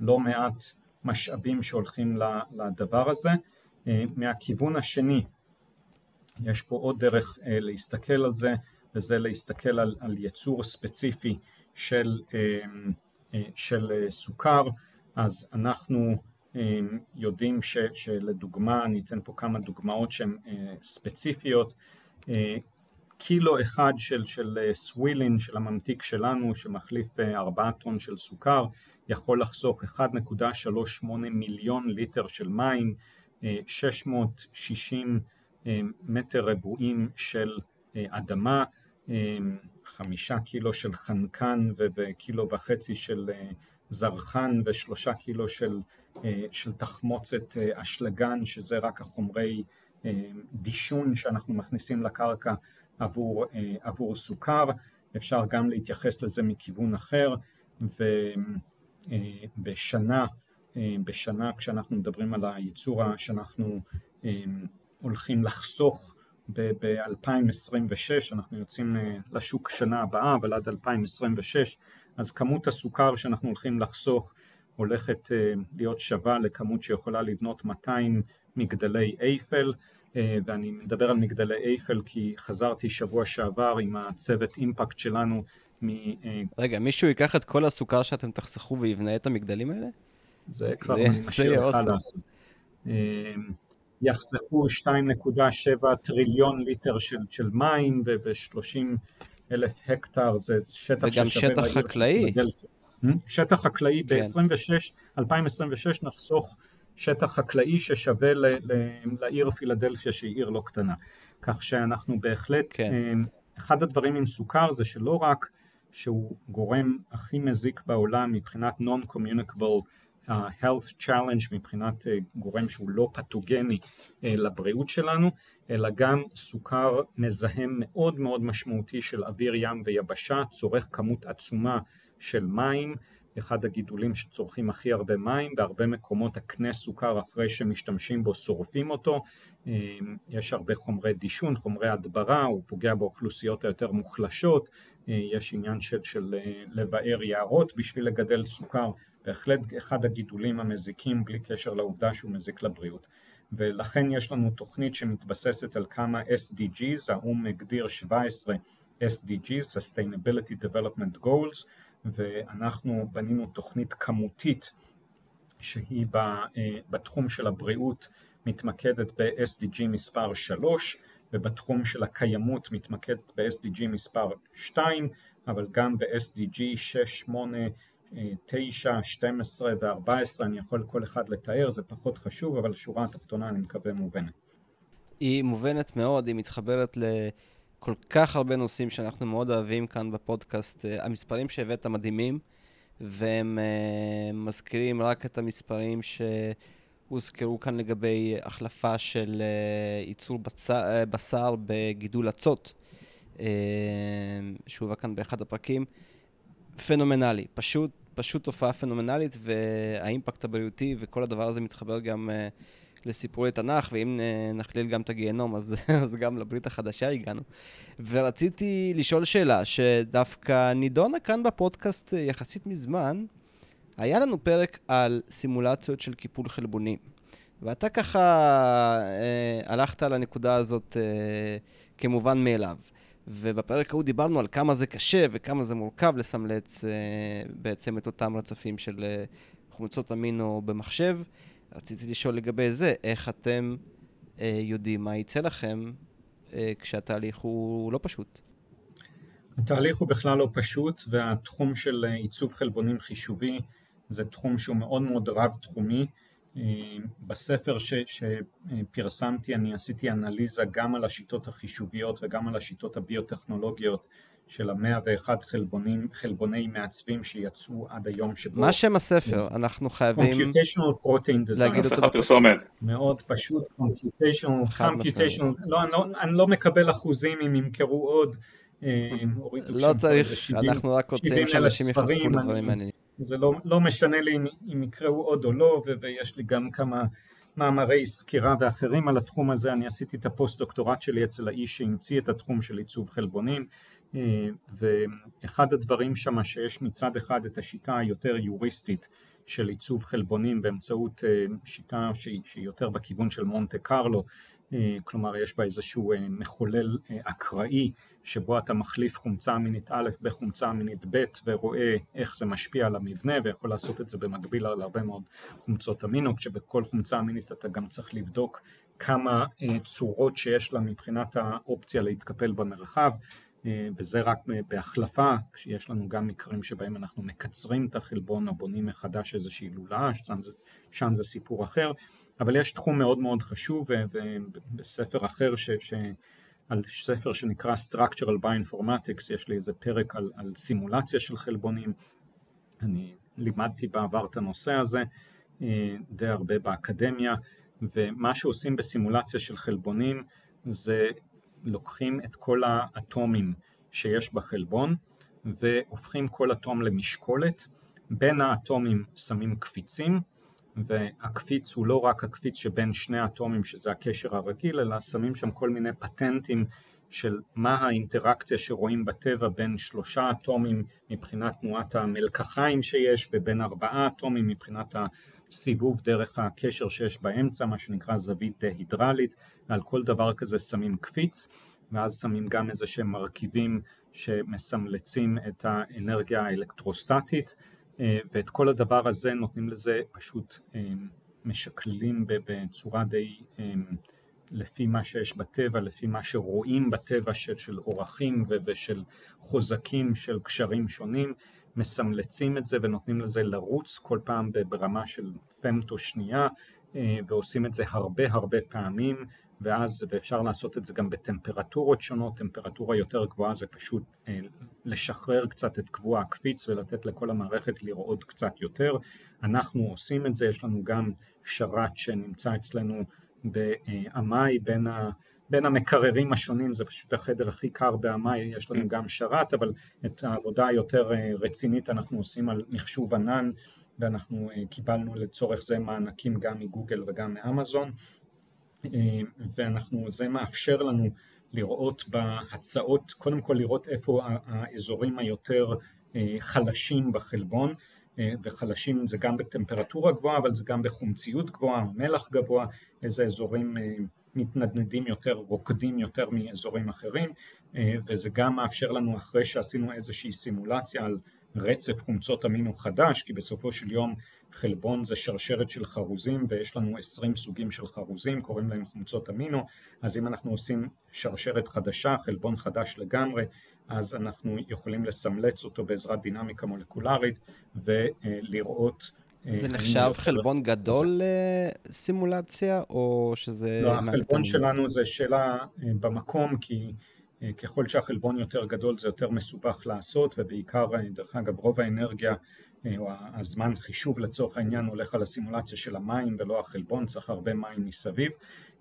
לא מעט משאבים שהולכים לדבר הזה. אה, מהכיוון השני יש פה עוד דרך להסתכל על זה וזה להסתכל על, על יצור ספציפי של, של סוכר אז אנחנו יודעים ש, שלדוגמה, אני אתן פה כמה דוגמאות שהן ספציפיות, קילו אחד של, של סווילין של הממתיק שלנו שמחליף ארבעה טון של סוכר יכול לחסוך 1.38 מיליון ליטר של מים, 660 מטר רבועים של אדמה, חמישה קילו של חנקן וקילו וחצי של זרחן ושלושה קילו של, של תחמוצת אשלגן שזה רק החומרי דישון שאנחנו מכניסים לקרקע עבור, עבור סוכר, אפשר גם להתייחס לזה מכיוון אחר ובשנה בשנה כשאנחנו מדברים על הייצור שאנחנו הולכים לחסוך ב-2026, אנחנו יוצאים לשוק שנה הבאה אבל עד 2026 אז כמות הסוכר שאנחנו הולכים לחסוך הולכת אה, להיות שווה לכמות שיכולה לבנות 200 מגדלי אייפל אה, ואני מדבר על מגדלי אייפל כי חזרתי שבוע שעבר עם הצוות אימפקט שלנו מ... רגע, מישהו ייקח את כל הסוכר שאתם תחסכו ויבנה את המגדלים האלה? זה כבר אני משאיר לך לעשות. יחסכו 2.7 טריליון ליטר של, של מים ו-30 אלף הקטר זה שטח וגם שטח חקלאי. Hmm? שטח חקלאי כן. ב-26, 2026 נחסוך שטח חקלאי ששווה ל- ל- לעיר פילדלפיה שהיא עיר לא קטנה. כך שאנחנו בהחלט, כן. אה, אחד הדברים עם סוכר זה שלא רק שהוא גורם הכי מזיק בעולם מבחינת non-communicable ה-health challenge מבחינת אה, גורם שהוא לא פתוגני אה, לבריאות שלנו, אלא גם סוכר מזהם מאוד מאוד משמעותי של אוויר ים ויבשה, צורך כמות עצומה של מים, אחד הגידולים שצורכים הכי הרבה מים, בהרבה מקומות הקנה סוכר אחרי שמשתמשים בו שורפים אותו, אה, יש הרבה חומרי דישון, חומרי הדברה, הוא פוגע באוכלוסיות היותר מוחלשות, יש עניין של, של לבאר יערות בשביל לגדל סוכר. בהחלט אחד הגידולים המזיקים בלי קשר לעובדה שהוא מזיק לבריאות. ולכן יש לנו תוכנית שמתבססת על כמה SDGs, האו"ם הגדיר 17 SDGs, Sustainability Development Goals ואנחנו בנינו תוכנית כמותית שהיא אה, בתחום של הבריאות מתמקדת ב-SDG מספר 3 ובתחום של הקיימות מתמקדת ב-SDG מספר 2 אבל גם ב-SDG 6, 8, 9, 12 ו-14 אני יכול כל אחד לתאר, זה פחות חשוב, אבל השורה התחתונה אני מקווה מובנת. היא מובנת מאוד, היא מתחברת לכל כך הרבה נושאים שאנחנו מאוד אוהבים כאן בפודקאסט. המספרים שהבאת מדהימים, והם uh, מזכירים רק את המספרים שהוזכרו כאן לגבי החלפה של uh, ייצור uh, בשר בגידול אצות, uh, שהובא כאן באחד הפרקים. פנומנלי, פשוט פשוט תופעה פנומנלית, והאימפקט הבריאותי וכל הדבר הזה מתחבר גם uh, לסיפורי תנ"ך, ואם uh, נכליל גם את הגיהנום, אז, אז גם לברית החדשה הגענו. ורציתי לשאול שאלה שדווקא נידונה כאן בפודקאסט uh, יחסית מזמן. היה לנו פרק על סימולציות של קיפול חלבונים. ואתה ככה אה, הלכת על הנקודה הזאת אה, כמובן מאליו. ובפרק ההוא דיברנו על כמה זה קשה וכמה זה מורכב לסמלץ אה, בעצם את אותם רצפים של אה, חומצות אמינו במחשב, רציתי לשאול לגבי זה, איך אתם אה, יודעים מה יצא לכם אה, כשהתהליך הוא לא פשוט? התהליך הוא בכלל לא פשוט, והתחום של אה, עיצוב חלבונים חישובי זה תחום שהוא מאוד מאוד רב-תחומי. אה, בספר ש, שפרסמתי אני עשיתי אנליזה גם על השיטות החישוביות וגם על השיטות הביוטכנולוגיות של המאה ואחד חלבונים, חלבוני מעצבים שיצאו עד היום שבו... מה שם הספר? אנחנו חייבים... Computational Protein Design. להגיד אותו פרסומת. מאוד פשוט, Computational, Computational, לא, אני לא, אני לא מקבל אחוזים אם ימכרו עוד. אה, לא צריך, 70 אנחנו רק רוצים 70,000 שאנשים ספרים, לדברים מעניינים. זה לא, לא משנה לי אם, אם יקראו עוד או לא, ו- ויש לי גם כמה מאמרי סקירה ואחרים על התחום הזה, אני עשיתי את הפוסט דוקטורט שלי אצל האיש שהמציא את התחום של עיצוב חלבונים, ואחד הדברים שם שיש מצד אחד את השיטה היותר יוריסטית של עיצוב חלבונים באמצעות אה, שיטה שהיא, יותר בכיוון של מונטה קרלו, אה, כלומר יש בה איזשהו אה, מחולל אה, אקראי שבו אתה מחליף חומצה אמינית א' בחומצה אמינית ב' ורואה איך זה משפיע על המבנה ויכול לעשות את זה במקביל על הרבה מאוד חומצות אמינו כשבכל חומצה אמינית אתה גם צריך לבדוק כמה אה, צורות שיש לה מבחינת האופציה להתקפל במרחב. אה, וזה רק בהחלפה, כשיש לנו גם מקרים שבהם אנחנו מקצרים את החלבון או בונים מחדש איזושהי לולאה, שם שם זה סיפור אחר, אבל יש תחום מאוד מאוד חשוב ו- ובספר אחר ש... ש על ספר שנקרא Structural Bioinformatics, יש לי איזה פרק על, על סימולציה של חלבונים, אני לימדתי בעבר את הנושא הזה אה, די הרבה באקדמיה, ומה שעושים בסימולציה של חלבונים זה לוקחים את כל האטומים שיש בחלבון והופכים כל אטום למשקולת, בין האטומים שמים קפיצים והקפיץ הוא לא רק הקפיץ שבין שני האטומים שזה הקשר הרגיל אלא שמים שם כל מיני פטנטים של מה האינטראקציה שרואים בטבע בין שלושה אטומים מבחינת תנועת המלקחיים שיש ובין ארבעה אטומים מבחינת הסיבוב דרך הקשר שיש באמצע מה שנקרא זווית הידרלית ועל כל דבר כזה שמים קפיץ ואז שמים גם איזה שהם מרכיבים שמסמלצים את האנרגיה האלקטרוסטטית ואת כל הדבר הזה נותנים לזה פשוט משקללים בצורה די לפי מה שיש בטבע, לפי מה שרואים בטבע של, של אורחים ושל חוזקים של קשרים שונים, מסמלצים את זה ונותנים לזה לרוץ כל פעם ברמה של פמטו שנייה ועושים את זה הרבה הרבה פעמים ואז ואפשר לעשות את זה גם בטמפרטורות שונות, טמפרטורה יותר גבוהה זה פשוט לשחרר קצת את קבוע הקפיץ ולתת לכל המערכת לרעוד קצת יותר, אנחנו עושים את זה, יש לנו גם שרת שנמצא אצלנו באמאי בין, ה, בין המקררים השונים, זה פשוט החדר הכי קר באמאי, יש לנו גם שרת, אבל את העבודה היותר רצינית אנחנו עושים על מחשוב ענן ואנחנו קיבלנו לצורך זה מענקים גם מגוגל וגם מאמזון ואנחנו, זה מאפשר לנו לראות בהצעות, קודם כל לראות איפה האזורים היותר חלשים בחלבון וחלשים זה גם בטמפרטורה גבוהה אבל זה גם בחומציות גבוהה, מלח גבוה, איזה אזורים מתנדנדים יותר, רוקדים יותר מאזורים אחרים וזה גם מאפשר לנו אחרי שעשינו איזושהי סימולציה על רצף חומצות אמינו חדש כי בסופו של יום חלבון זה שרשרת של חרוזים ויש לנו עשרים סוגים של חרוזים קוראים להם חומצות אמינו. אז אם אנחנו עושים שרשרת חדשה חלבון חדש לגמרי אז אנחנו יכולים לסמלץ אותו בעזרת דינמיקה מולקולרית ולראות זה נחשב חלבון גדול לסימולציה או שזה... לא, החלבון שלנו זה שאלה במקום כי ככל שהחלבון יותר גדול זה יותר מסובך לעשות ובעיקר דרך אגב רוב האנרגיה או הזמן חישוב לצורך העניין הולך על הסימולציה של המים ולא החלבון, צריך הרבה מים מסביב.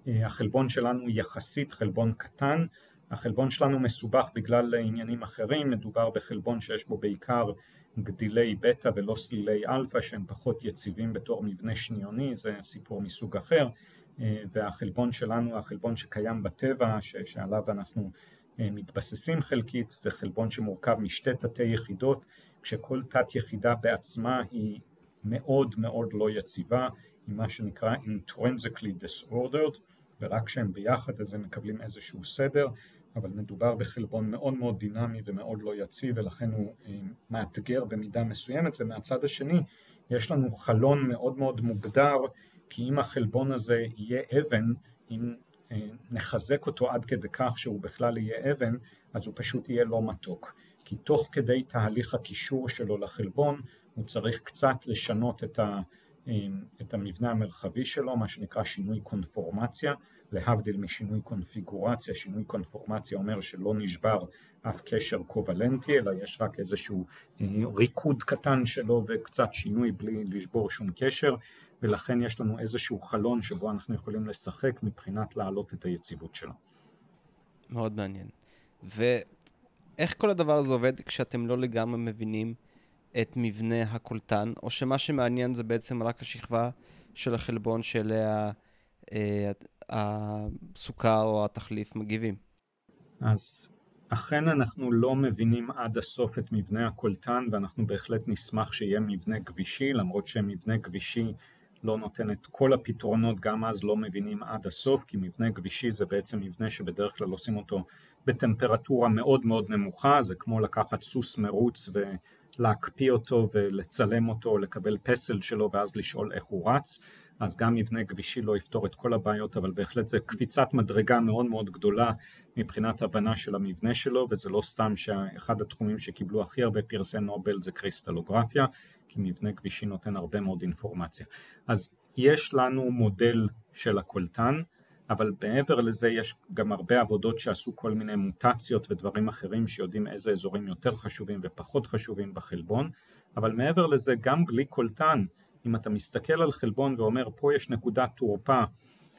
החלבון שלנו יחסית חלבון קטן, החלבון שלנו מסובך בגלל עניינים אחרים, מדובר בחלבון שיש בו בעיקר גדילי בטא ולא סלילי אלפא שהם פחות יציבים בתור מבנה שניוני, זה סיפור מסוג אחר, והחלבון שלנו, החלבון שקיים בטבע שעליו אנחנו מתבססים חלקית, זה חלבון שמורכב משתי תתי יחידות כשכל תת יחידה בעצמה היא מאוד מאוד לא יציבה, היא מה שנקרא intrinsically disordered, ורק כשהם ביחד אז הם מקבלים איזשהו סדר, אבל מדובר בחלבון מאוד מאוד דינמי ומאוד לא יציב ולכן הוא מאתגר במידה מסוימת, ומהצד השני יש לנו חלון מאוד מאוד מוגדר כי אם החלבון הזה יהיה אבן, אם נחזק אותו עד כדי כך שהוא בכלל יהיה אבן, אז הוא פשוט יהיה לא מתוק. כי תוך כדי תהליך הקישור שלו לחלבון, הוא צריך קצת לשנות את, ה, את המבנה המרחבי שלו, מה שנקרא שינוי קונפורמציה, להבדיל משינוי קונפיגורציה, שינוי קונפורמציה אומר שלא נשבר אף קשר קובלנטי, אלא יש רק איזשהו אה, ריקוד קטן שלו וקצת שינוי בלי לשבור שום קשר, ולכן יש לנו איזשהו חלון שבו אנחנו יכולים לשחק מבחינת להעלות את היציבות שלו. מאוד מעניין. ואיך כל הדבר הזה עובד כשאתם לא לגמרי מבינים את מבנה הקולטן, או שמה שמעניין זה בעצם רק השכבה של החלבון שאליה אה, הסוכר או התחליף מגיבים? אז אכן אנחנו לא מבינים עד הסוף את מבנה הקולטן ואנחנו בהחלט נשמח שיהיה מבנה גבישי למרות שמבנה גבישי לא נותן את כל הפתרונות גם אז לא מבינים עד הסוף כי מבנה גבישי זה בעצם מבנה שבדרך כלל עושים אותו בטמפרטורה מאוד מאוד נמוכה זה כמו לקחת סוס מרוץ ולהקפיא אותו ולצלם אותו לקבל פסל שלו ואז לשאול איך הוא רץ אז גם מבנה גבישי לא יפתור את כל הבעיות, אבל בהחלט זה קפיצת מדרגה מאוד מאוד גדולה מבחינת הבנה של המבנה שלו, וזה לא סתם שאחד התחומים שקיבלו הכי הרבה פרסי נובל זה קריסטלוגרפיה, כי מבנה גבישי נותן הרבה מאוד אינפורמציה. אז יש לנו מודל של הקולטן, אבל מעבר לזה יש גם הרבה עבודות שעשו כל מיני מוטציות ודברים אחרים שיודעים איזה אזורים יותר חשובים ופחות חשובים בחלבון, אבל מעבר לזה גם בלי קולטן אם אתה מסתכל על חלבון ואומר פה יש נקודת תורפה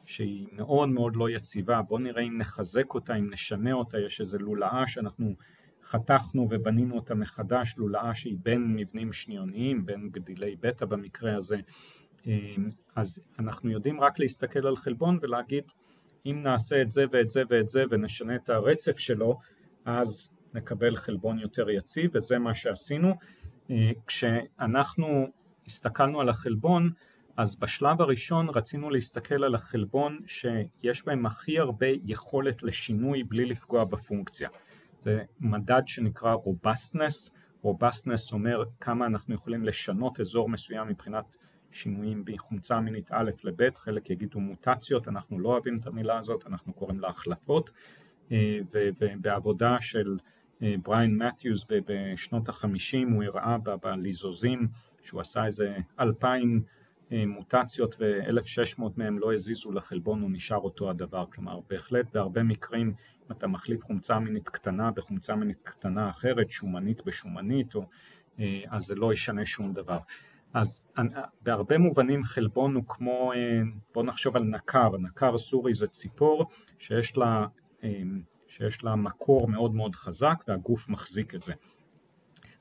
שהיא מאוד מאוד לא יציבה, בוא נראה אם נחזק אותה, אם נשנה אותה, יש איזה לולאה שאנחנו חתכנו ובנינו אותה מחדש, לולאה שהיא בין מבנים שניוניים, בין גדילי בטא במקרה הזה, אז אנחנו יודעים רק להסתכל על חלבון ולהגיד אם נעשה את זה ואת זה ואת זה ונשנה את הרצף שלו, אז נקבל חלבון יותר יציב וזה מה שעשינו. כשאנחנו הסתכלנו על החלבון, אז בשלב הראשון רצינו להסתכל על החלבון שיש בהם הכי הרבה יכולת לשינוי בלי לפגוע בפונקציה. זה מדד שנקרא robustness, robustness אומר כמה אנחנו יכולים לשנות אזור מסוים מבחינת שינויים בחומצה אמינית א' לב', חלק יגידו מוטציות, אנחנו לא אוהבים את המילה הזאת, אנחנו קוראים לה החלפות, אה, ובעבודה של אה, בריין מתיוס בשנות החמישים הוא הראה בליזוזים שהוא עשה איזה אלפיים אה, מוטציות ו-1600 מהם לא הזיזו לחלבון, הוא נשאר אותו הדבר. כלומר, בהחלט בהרבה מקרים, אם אתה מחליף חומצה מינית קטנה בחומצה מינית קטנה אחרת, שומנית בשומנית, או, אה, אז זה לא ישנה שום דבר. אז אה, בהרבה מובנים חלבון הוא כמו, בוא נחשוב על נקר, נקר סורי זה ציפור שיש לה, שיש לה מקור מאוד מאוד חזק והגוף מחזיק את זה.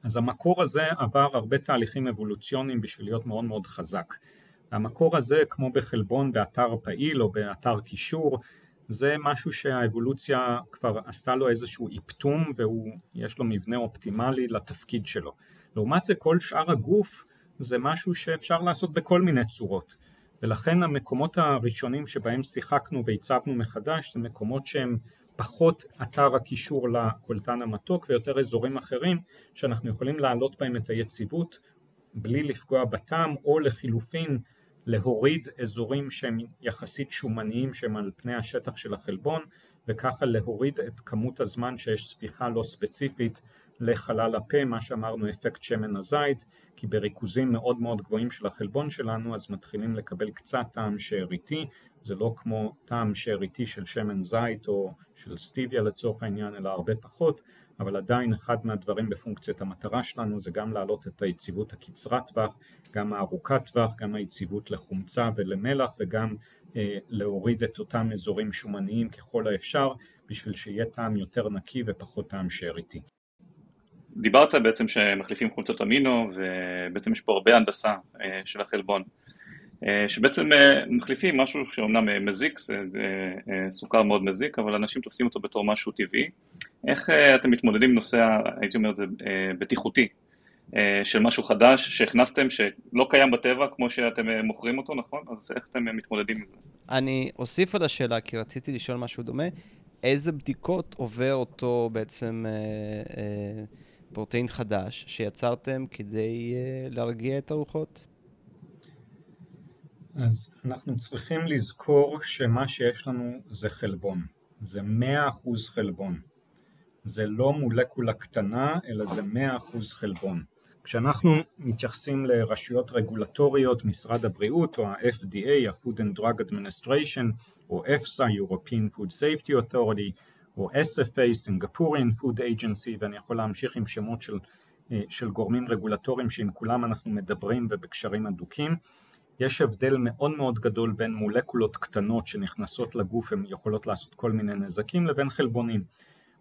אז המקור הזה עבר הרבה תהליכים אבולוציוניים בשביל להיות מאוד מאוד חזק. והמקור הזה, כמו בחלבון באתר פעיל או באתר קישור, זה משהו שהאבולוציה כבר עשתה לו איזשהו איפטום ויש לו מבנה אופטימלי לתפקיד שלו. לעומת זה כל שאר הגוף זה משהו שאפשר לעשות בכל מיני צורות. ולכן המקומות הראשונים שבהם שיחקנו והצבנו מחדש זה מקומות שהם פחות אתר הקישור לקולטן המתוק ויותר אזורים אחרים שאנחנו יכולים להעלות בהם את היציבות בלי לפגוע בטעם או לחילופין להוריד אזורים שהם יחסית שומניים שהם על פני השטח של החלבון וככה להוריד את כמות הזמן שיש ספיחה לא ספציפית לחלל הפה, מה שאמרנו אפקט שמן הזית, כי בריכוזים מאוד מאוד גבוהים של החלבון שלנו אז מתחילים לקבל קצת טעם שאריתי, זה לא כמו טעם שאריתי של שמן זית או של סטיביה לצורך העניין, אלא הרבה פחות, אבל עדיין אחד מהדברים בפונקציית המטרה שלנו זה גם להעלות את היציבות הקצרת טווח, גם הארוכת טווח, גם היציבות לחומצה ולמלח וגם אה, להוריד את אותם אזורים שומניים ככל האפשר בשביל שיהיה טעם יותר נקי ופחות טעם שאריתי. דיברת בעצם שמחליפים חומצות אמינו ובעצם יש פה הרבה הנדסה אה, של החלבון אה, שבעצם אה, מחליפים משהו שאומנם מזיק, זה סוכר מאוד מזיק, אבל אנשים תופסים אותו בתור משהו טבעי. איך אתם מתמודדים עם נושא, הייתי אומר, זה בטיחותי, של משהו חדש שהכנסתם, שלא קיים בטבע כמו שאתם מוכרים אותו, נכון? אז איך אתם מתמודדים עם זה? אני אוסיף על השאלה, כי רציתי לשאול משהו דומה. איזה בדיקות עובר אותו בעצם... אה, אה, פרוטאין חדש שיצרתם כדי uh, להרגיע את הרוחות? אז אנחנו צריכים לזכור שמה שיש לנו זה חלבון, זה 100% חלבון. זה לא מולקולה קטנה, אלא זה 100% חלבון. כשאנחנו מתייחסים לרשויות רגולטוריות, משרד הבריאות או ה-FDA, ה-Food and Drug Administration, או EFSA, European Food Safety Authority, או SFA, Singaporean Food Agency, ואני יכול להמשיך עם שמות של, אה, של גורמים רגולטוריים שעם כולם אנחנו מדברים ובקשרים הדוקים. יש הבדל מאוד מאוד גדול בין מולקולות קטנות שנכנסות לגוף, הן יכולות לעשות כל מיני נזקים, לבין חלבונים.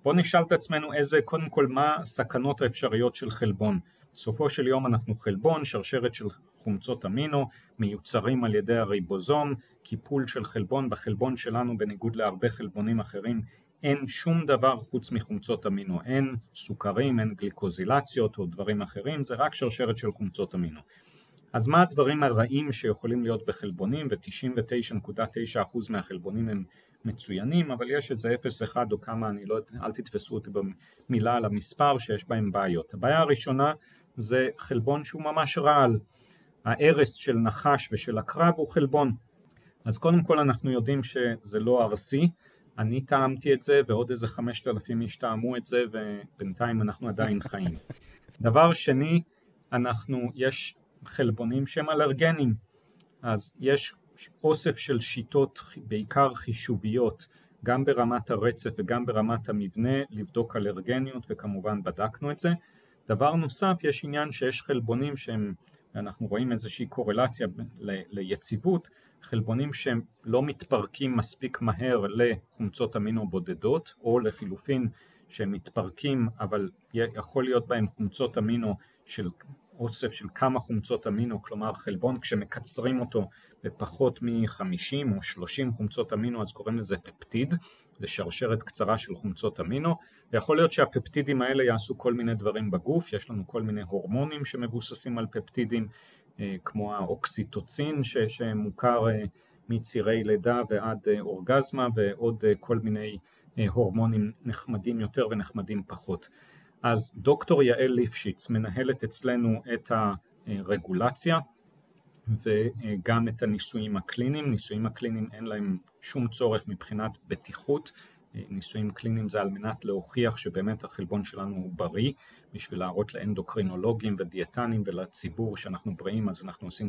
בואו נשאל את עצמנו איזה, קודם כל, מה הסכנות האפשריות של חלבון. בסופו של יום אנחנו חלבון, שרשרת של חומצות אמינו, מיוצרים על ידי הריבוזום, קיפול של חלבון, בחלבון שלנו בניגוד להרבה חלבונים אחרים אין שום דבר חוץ מחומצות אמינו, אין סוכרים, אין גליקוזילציות או דברים אחרים, זה רק שרשרת של חומצות אמינו. אז מה הדברים הרעים שיכולים להיות בחלבונים, ו-99.9% מהחלבונים הם מצוינים, אבל יש איזה 0.1 או כמה, אני לא יודע, אל תתפסו אותי במילה על המספר שיש בהם בעיות. הבעיה הראשונה זה חלבון שהוא ממש רעל. ההרס של נחש ושל הקרב הוא חלבון. אז קודם כל אנחנו יודעים שזה לא ארסי, אני טעמתי את זה ועוד איזה חמשת אלפים איש טעמו את זה ובינתיים אנחנו עדיין חיים. דבר שני, אנחנו, יש חלבונים שהם אלרגנים, אז יש אוסף של שיטות בעיקר חישוביות גם ברמת הרצף וגם ברמת המבנה לבדוק אלרגניות וכמובן בדקנו את זה. דבר נוסף יש עניין שיש חלבונים שהם, אנחנו רואים איזושהי קורלציה ל, ליציבות, חלבונים שהם לא מתפרקים מספיק מהר לחומצות אמינו בודדות או לחילופין שהם מתפרקים אבל יכול להיות בהם חומצות אמינו של אוסף של כמה חומצות אמינו, כלומר חלבון כשמקצרים אותו בפחות מ-50 או 30 חומצות אמינו אז קוראים לזה פפטיד, זה שרשרת קצרה של חומצות אמינו, ויכול להיות שהפפטידים האלה יעשו כל מיני דברים בגוף, יש לנו כל מיני הורמונים שמבוססים על פפטידים כמו האוקסיטוצין ש- שמוכר אה, מצירי לידה ועד אה, אורגזמה ועוד כל מיני הורמונים נחמדים יותר ונחמדים פחות. אז דוקטור יעל ליפשיץ מנהלת אצלנו את הרגולציה וגם את הניסויים הקליניים, ניסויים הקליניים אין להם שום צורך מבחינת בטיחות, ניסויים קליניים זה על מנת להוכיח שבאמת החלבון שלנו הוא בריא, בשביל להראות לאנדוקרינולוגים ודיאטנים ולציבור שאנחנו בריאים אז אנחנו עושים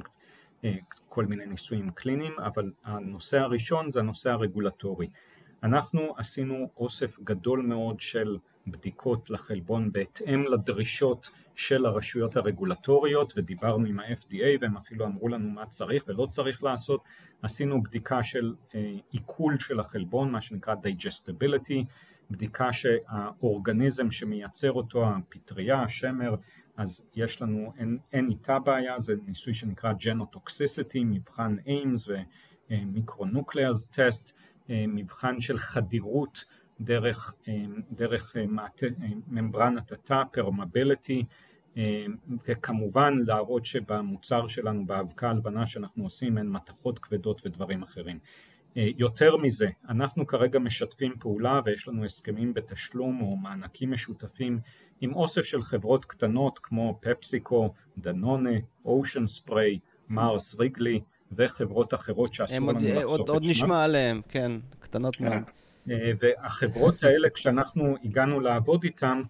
כל מיני ניסויים קליניים, אבל הנושא הראשון זה הנושא הרגולטורי. אנחנו עשינו אוסף גדול מאוד של בדיקות לחלבון בהתאם לדרישות של הרשויות הרגולטוריות ודיברנו עם ה-FDA והם אפילו אמרו לנו מה צריך ולא צריך לעשות. עשינו בדיקה של אה, עיכול של החלבון מה שנקרא digestibility בדיקה שהאורגניזם שמייצר אותו הפטריה, השמר אז יש לנו, אין, אין איתה בעיה, זה ניסוי שנקרא genotoxicity, מבחן איימס ו micronucleus test, מבחן של חדירות דרך, אה, דרך אה, מעט, אה, ממברנת התא, permeability, וכמובן להראות שבמוצר שלנו, באבקה הלבנה שאנחנו עושים, אין מתכות כבדות ודברים אחרים. יותר מזה, אנחנו כרגע משתפים פעולה ויש לנו הסכמים בתשלום או מענקים משותפים עם אוסף של חברות קטנות כמו פפסיקו, דנונה, אושן ספריי, מארס ריגלי וחברות אחרות שאסור לנו לחשוף את שמם. עוד נשמע עליהם, כן, קטנות כן. מאוד. אה, והחברות האלה כשאנחנו הגענו לעבוד איתם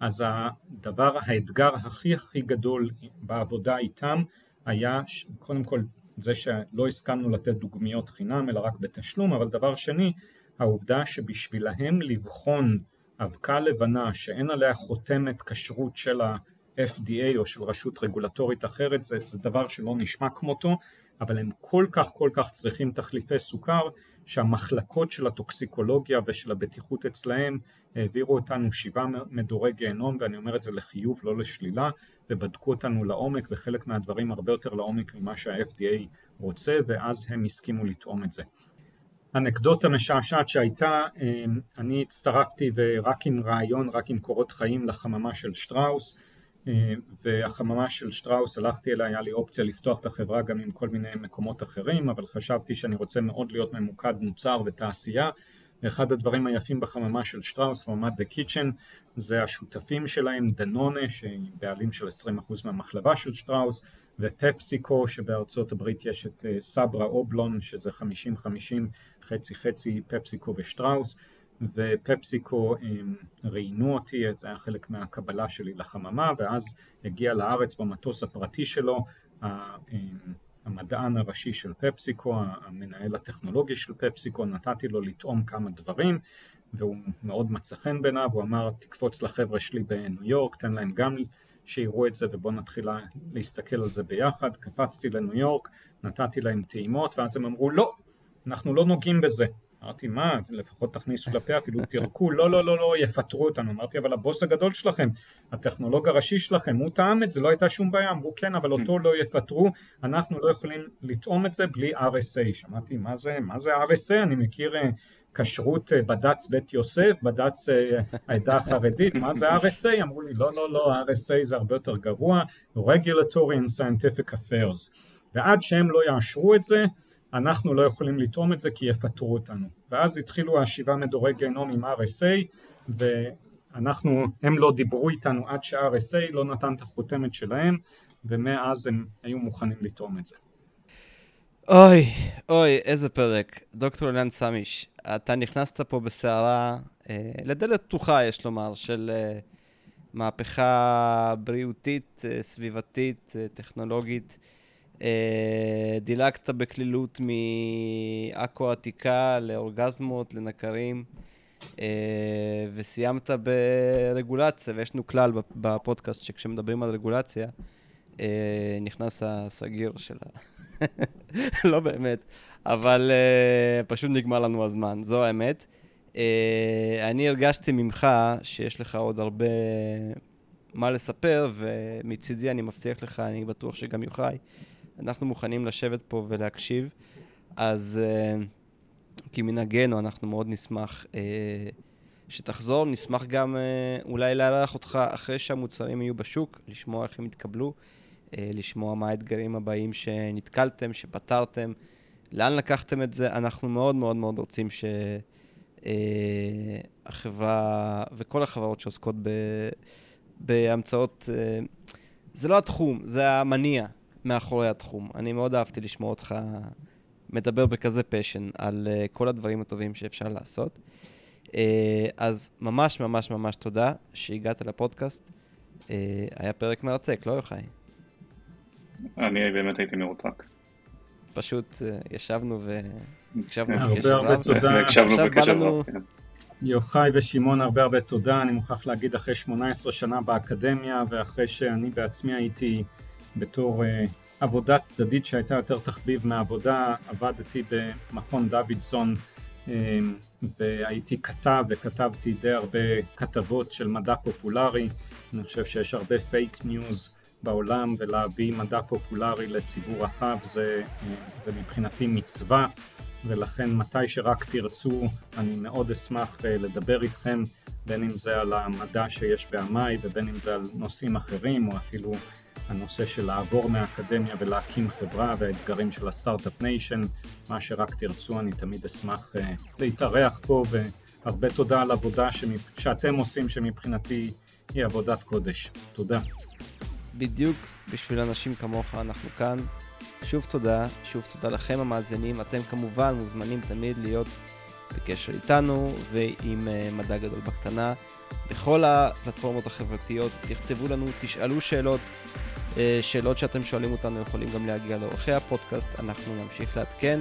אז הדבר, האתגר הכי הכי גדול בעבודה איתם היה קודם כל זה שלא הסכמנו לתת דוגמיות חינם אלא רק בתשלום אבל דבר שני העובדה שבשבילהם לבחון אבקה לבנה שאין עליה חותמת כשרות של ה-FDA או של רשות רגולטורית אחרת זה, זה דבר שלא נשמע כמותו אבל הם כל כך כל כך צריכים תחליפי סוכר שהמחלקות של הטוקסיקולוגיה ושל הבטיחות אצלהם העבירו אותנו שבעה מדורי גיהנום ואני אומר את זה לחיוב לא לשלילה ובדקו אותנו לעומק וחלק מהדברים הרבה יותר לעומק ממה שה-FDA רוצה ואז הם הסכימו לטעום את זה. אנקדוטה משעשעת שהייתה, אני הצטרפתי ורק עם רעיון, רק עם קורות חיים לחממה של שטראוס והחממה של שטראוס הלכתי אליה, היה לי אופציה לפתוח את החברה גם עם כל מיני מקומות אחרים, אבל חשבתי שאני רוצה מאוד להיות ממוקד מוצר ותעשייה. ואחד הדברים היפים בחממה של שטראוס, חממת דה קיצ'ן, זה השותפים שלהם, דנונה, שהיא בעלים של 20% מהמחלבה של שטראוס, ופפסיקו, שבארצות הברית יש את אה, סברה אובלון, שזה 50-50, חצי חצי פפסיקו ושטראוס, ופפסיקו ראיינו אותי, זה היה חלק מהקבלה שלי לחממה, ואז הגיע לארץ במטוס הפרטי שלו המדען הראשי של פפסיקו, המנהל הטכנולוגי של פפסיקו, נתתי לו לטעום כמה דברים והוא מאוד מצא חן בעיניו, הוא אמר תקפוץ לחבר'ה שלי בניו יורק, תן להם גם שיראו את זה ובואו נתחיל להסתכל על זה ביחד, קפצתי לניו יורק, נתתי להם טעימות ואז הם אמרו לא, אנחנו לא נוגעים בזה אמרתי מה, לפחות תכניסו לפה אפילו תירקו, לא לא לא לא יפטרו אותנו, אמרתי אבל הבוס הגדול שלכם, הטכנולוג הראשי שלכם, הוא טעם את זה, לא הייתה שום בעיה, אמרו כן אבל אותו לא יפטרו, אנחנו לא יכולים לטעום את זה בלי RSA, שמעתי מה זה, מה זה RSA, אני מכיר אה, כשרות אה, בד"ץ בית יוסף, בד"ץ אה, העדה החרדית, מה זה RSA? אמרו לי לא לא לא, RSA זה הרבה יותר גרוע, Regulatory and Scientific Affairs, ועד שהם לא יאשרו את זה אנחנו לא יכולים לטעום את זה כי יפטרו אותנו. ואז התחילו השבעה מדורי גיהנום עם RSA ואנחנו, הם לא דיברו איתנו עד ש-RSA לא נתן את החותמת שלהם ומאז הם היו מוכנים לטעום את זה. אוי, אוי, איזה פרק. דוקטור אילן סמיש, אתה נכנסת פה בסערה, אה, לדלת פתוחה יש לומר, של אה, מהפכה בריאותית, אה, סביבתית, אה, טכנולוגית. אה, דילגת בקלילות מעכו עתיקה לאורגזמות, לנקרים, אה, וסיימת ברגולציה, ויש לנו כלל בפודקאסט שכשמדברים על רגולציה, אה, נכנס הסגיר של ה... לא באמת, אבל פשוט נגמר לנו הזמן, זו האמת. אני הרגשתי ממך שיש לך עוד הרבה מה לספר, ומצידי אני מבטיח לך, אני בטוח שגם יוחאי, אנחנו מוכנים לשבת פה ולהקשיב, אז uh, כמנהגנו אנחנו מאוד נשמח uh, שתחזור, נשמח גם uh, אולי לארח אותך אחרי שהמוצרים יהיו בשוק, לשמוע איך הם יתקבלו, uh, לשמוע מה האתגרים הבאים שנתקלתם, שפתרתם, לאן לקחתם את זה, אנחנו מאוד מאוד מאוד רוצים שהחברה uh, וכל החברות שעוסקות ב... בהמצאות, uh, זה לא התחום, זה המניע. מאחורי התחום. אני מאוד אהבתי לשמוע אותך מדבר בכזה פשן על uh, כל הדברים הטובים שאפשר לעשות. Uh, אז ממש ממש ממש תודה שהגעת לפודקאסט. Uh, היה פרק מרתק, לא יוחאי? אני באמת הייתי מרותק. פשוט uh, ישבנו והקשבנו בקשב רב. הרבה הרבה תודה. הקשבנו בקשב רב, כן. יוחאי ושמעון הרבה הרבה תודה, אני מוכרח להגיד אחרי 18 שנה באקדמיה ואחרי שאני בעצמי הייתי בתור uh, עבודה צדדית שהייתה יותר תחביב מהעבודה, עבדתי במכון דוידסון uh, והייתי כתב וכתבתי די הרבה כתבות של מדע פופולרי, אני חושב שיש הרבה fake news בעולם ולהביא מדע פופולרי לציבור רחב זה, אה, זה מבחינתי מצווה. ולכן מתי שרק תרצו אני מאוד אשמח לדבר איתכם בין אם זה על המדע שיש בעמאי ובין אם זה על נושאים אחרים או אפילו הנושא של לעבור מהאקדמיה ולהקים חברה והאתגרים של ה start-up nation, מה שרק תרצו אני תמיד אשמח אה, להתארח פה והרבה תודה על עבודה שמפ... שאתם עושים שמבחינתי היא עבודת קודש. תודה. בדיוק בשביל אנשים כמוך אנחנו כאן. שוב תודה, שוב תודה לכם המאזינים, אתם כמובן מוזמנים תמיד להיות בקשר איתנו ועם uh, מדע גדול בקטנה. בכל הפלטפורמות החברתיות, תכתבו לנו, תשאלו שאלות, אה, שאלות שאתם שואלים אותנו יכולים גם להגיע לאורכי הפודקאסט, אנחנו נמשיך לעדכן,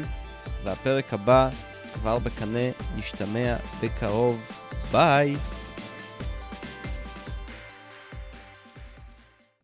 והפרק הבא כבר בקנה, נשתמע בקרוב, ביי!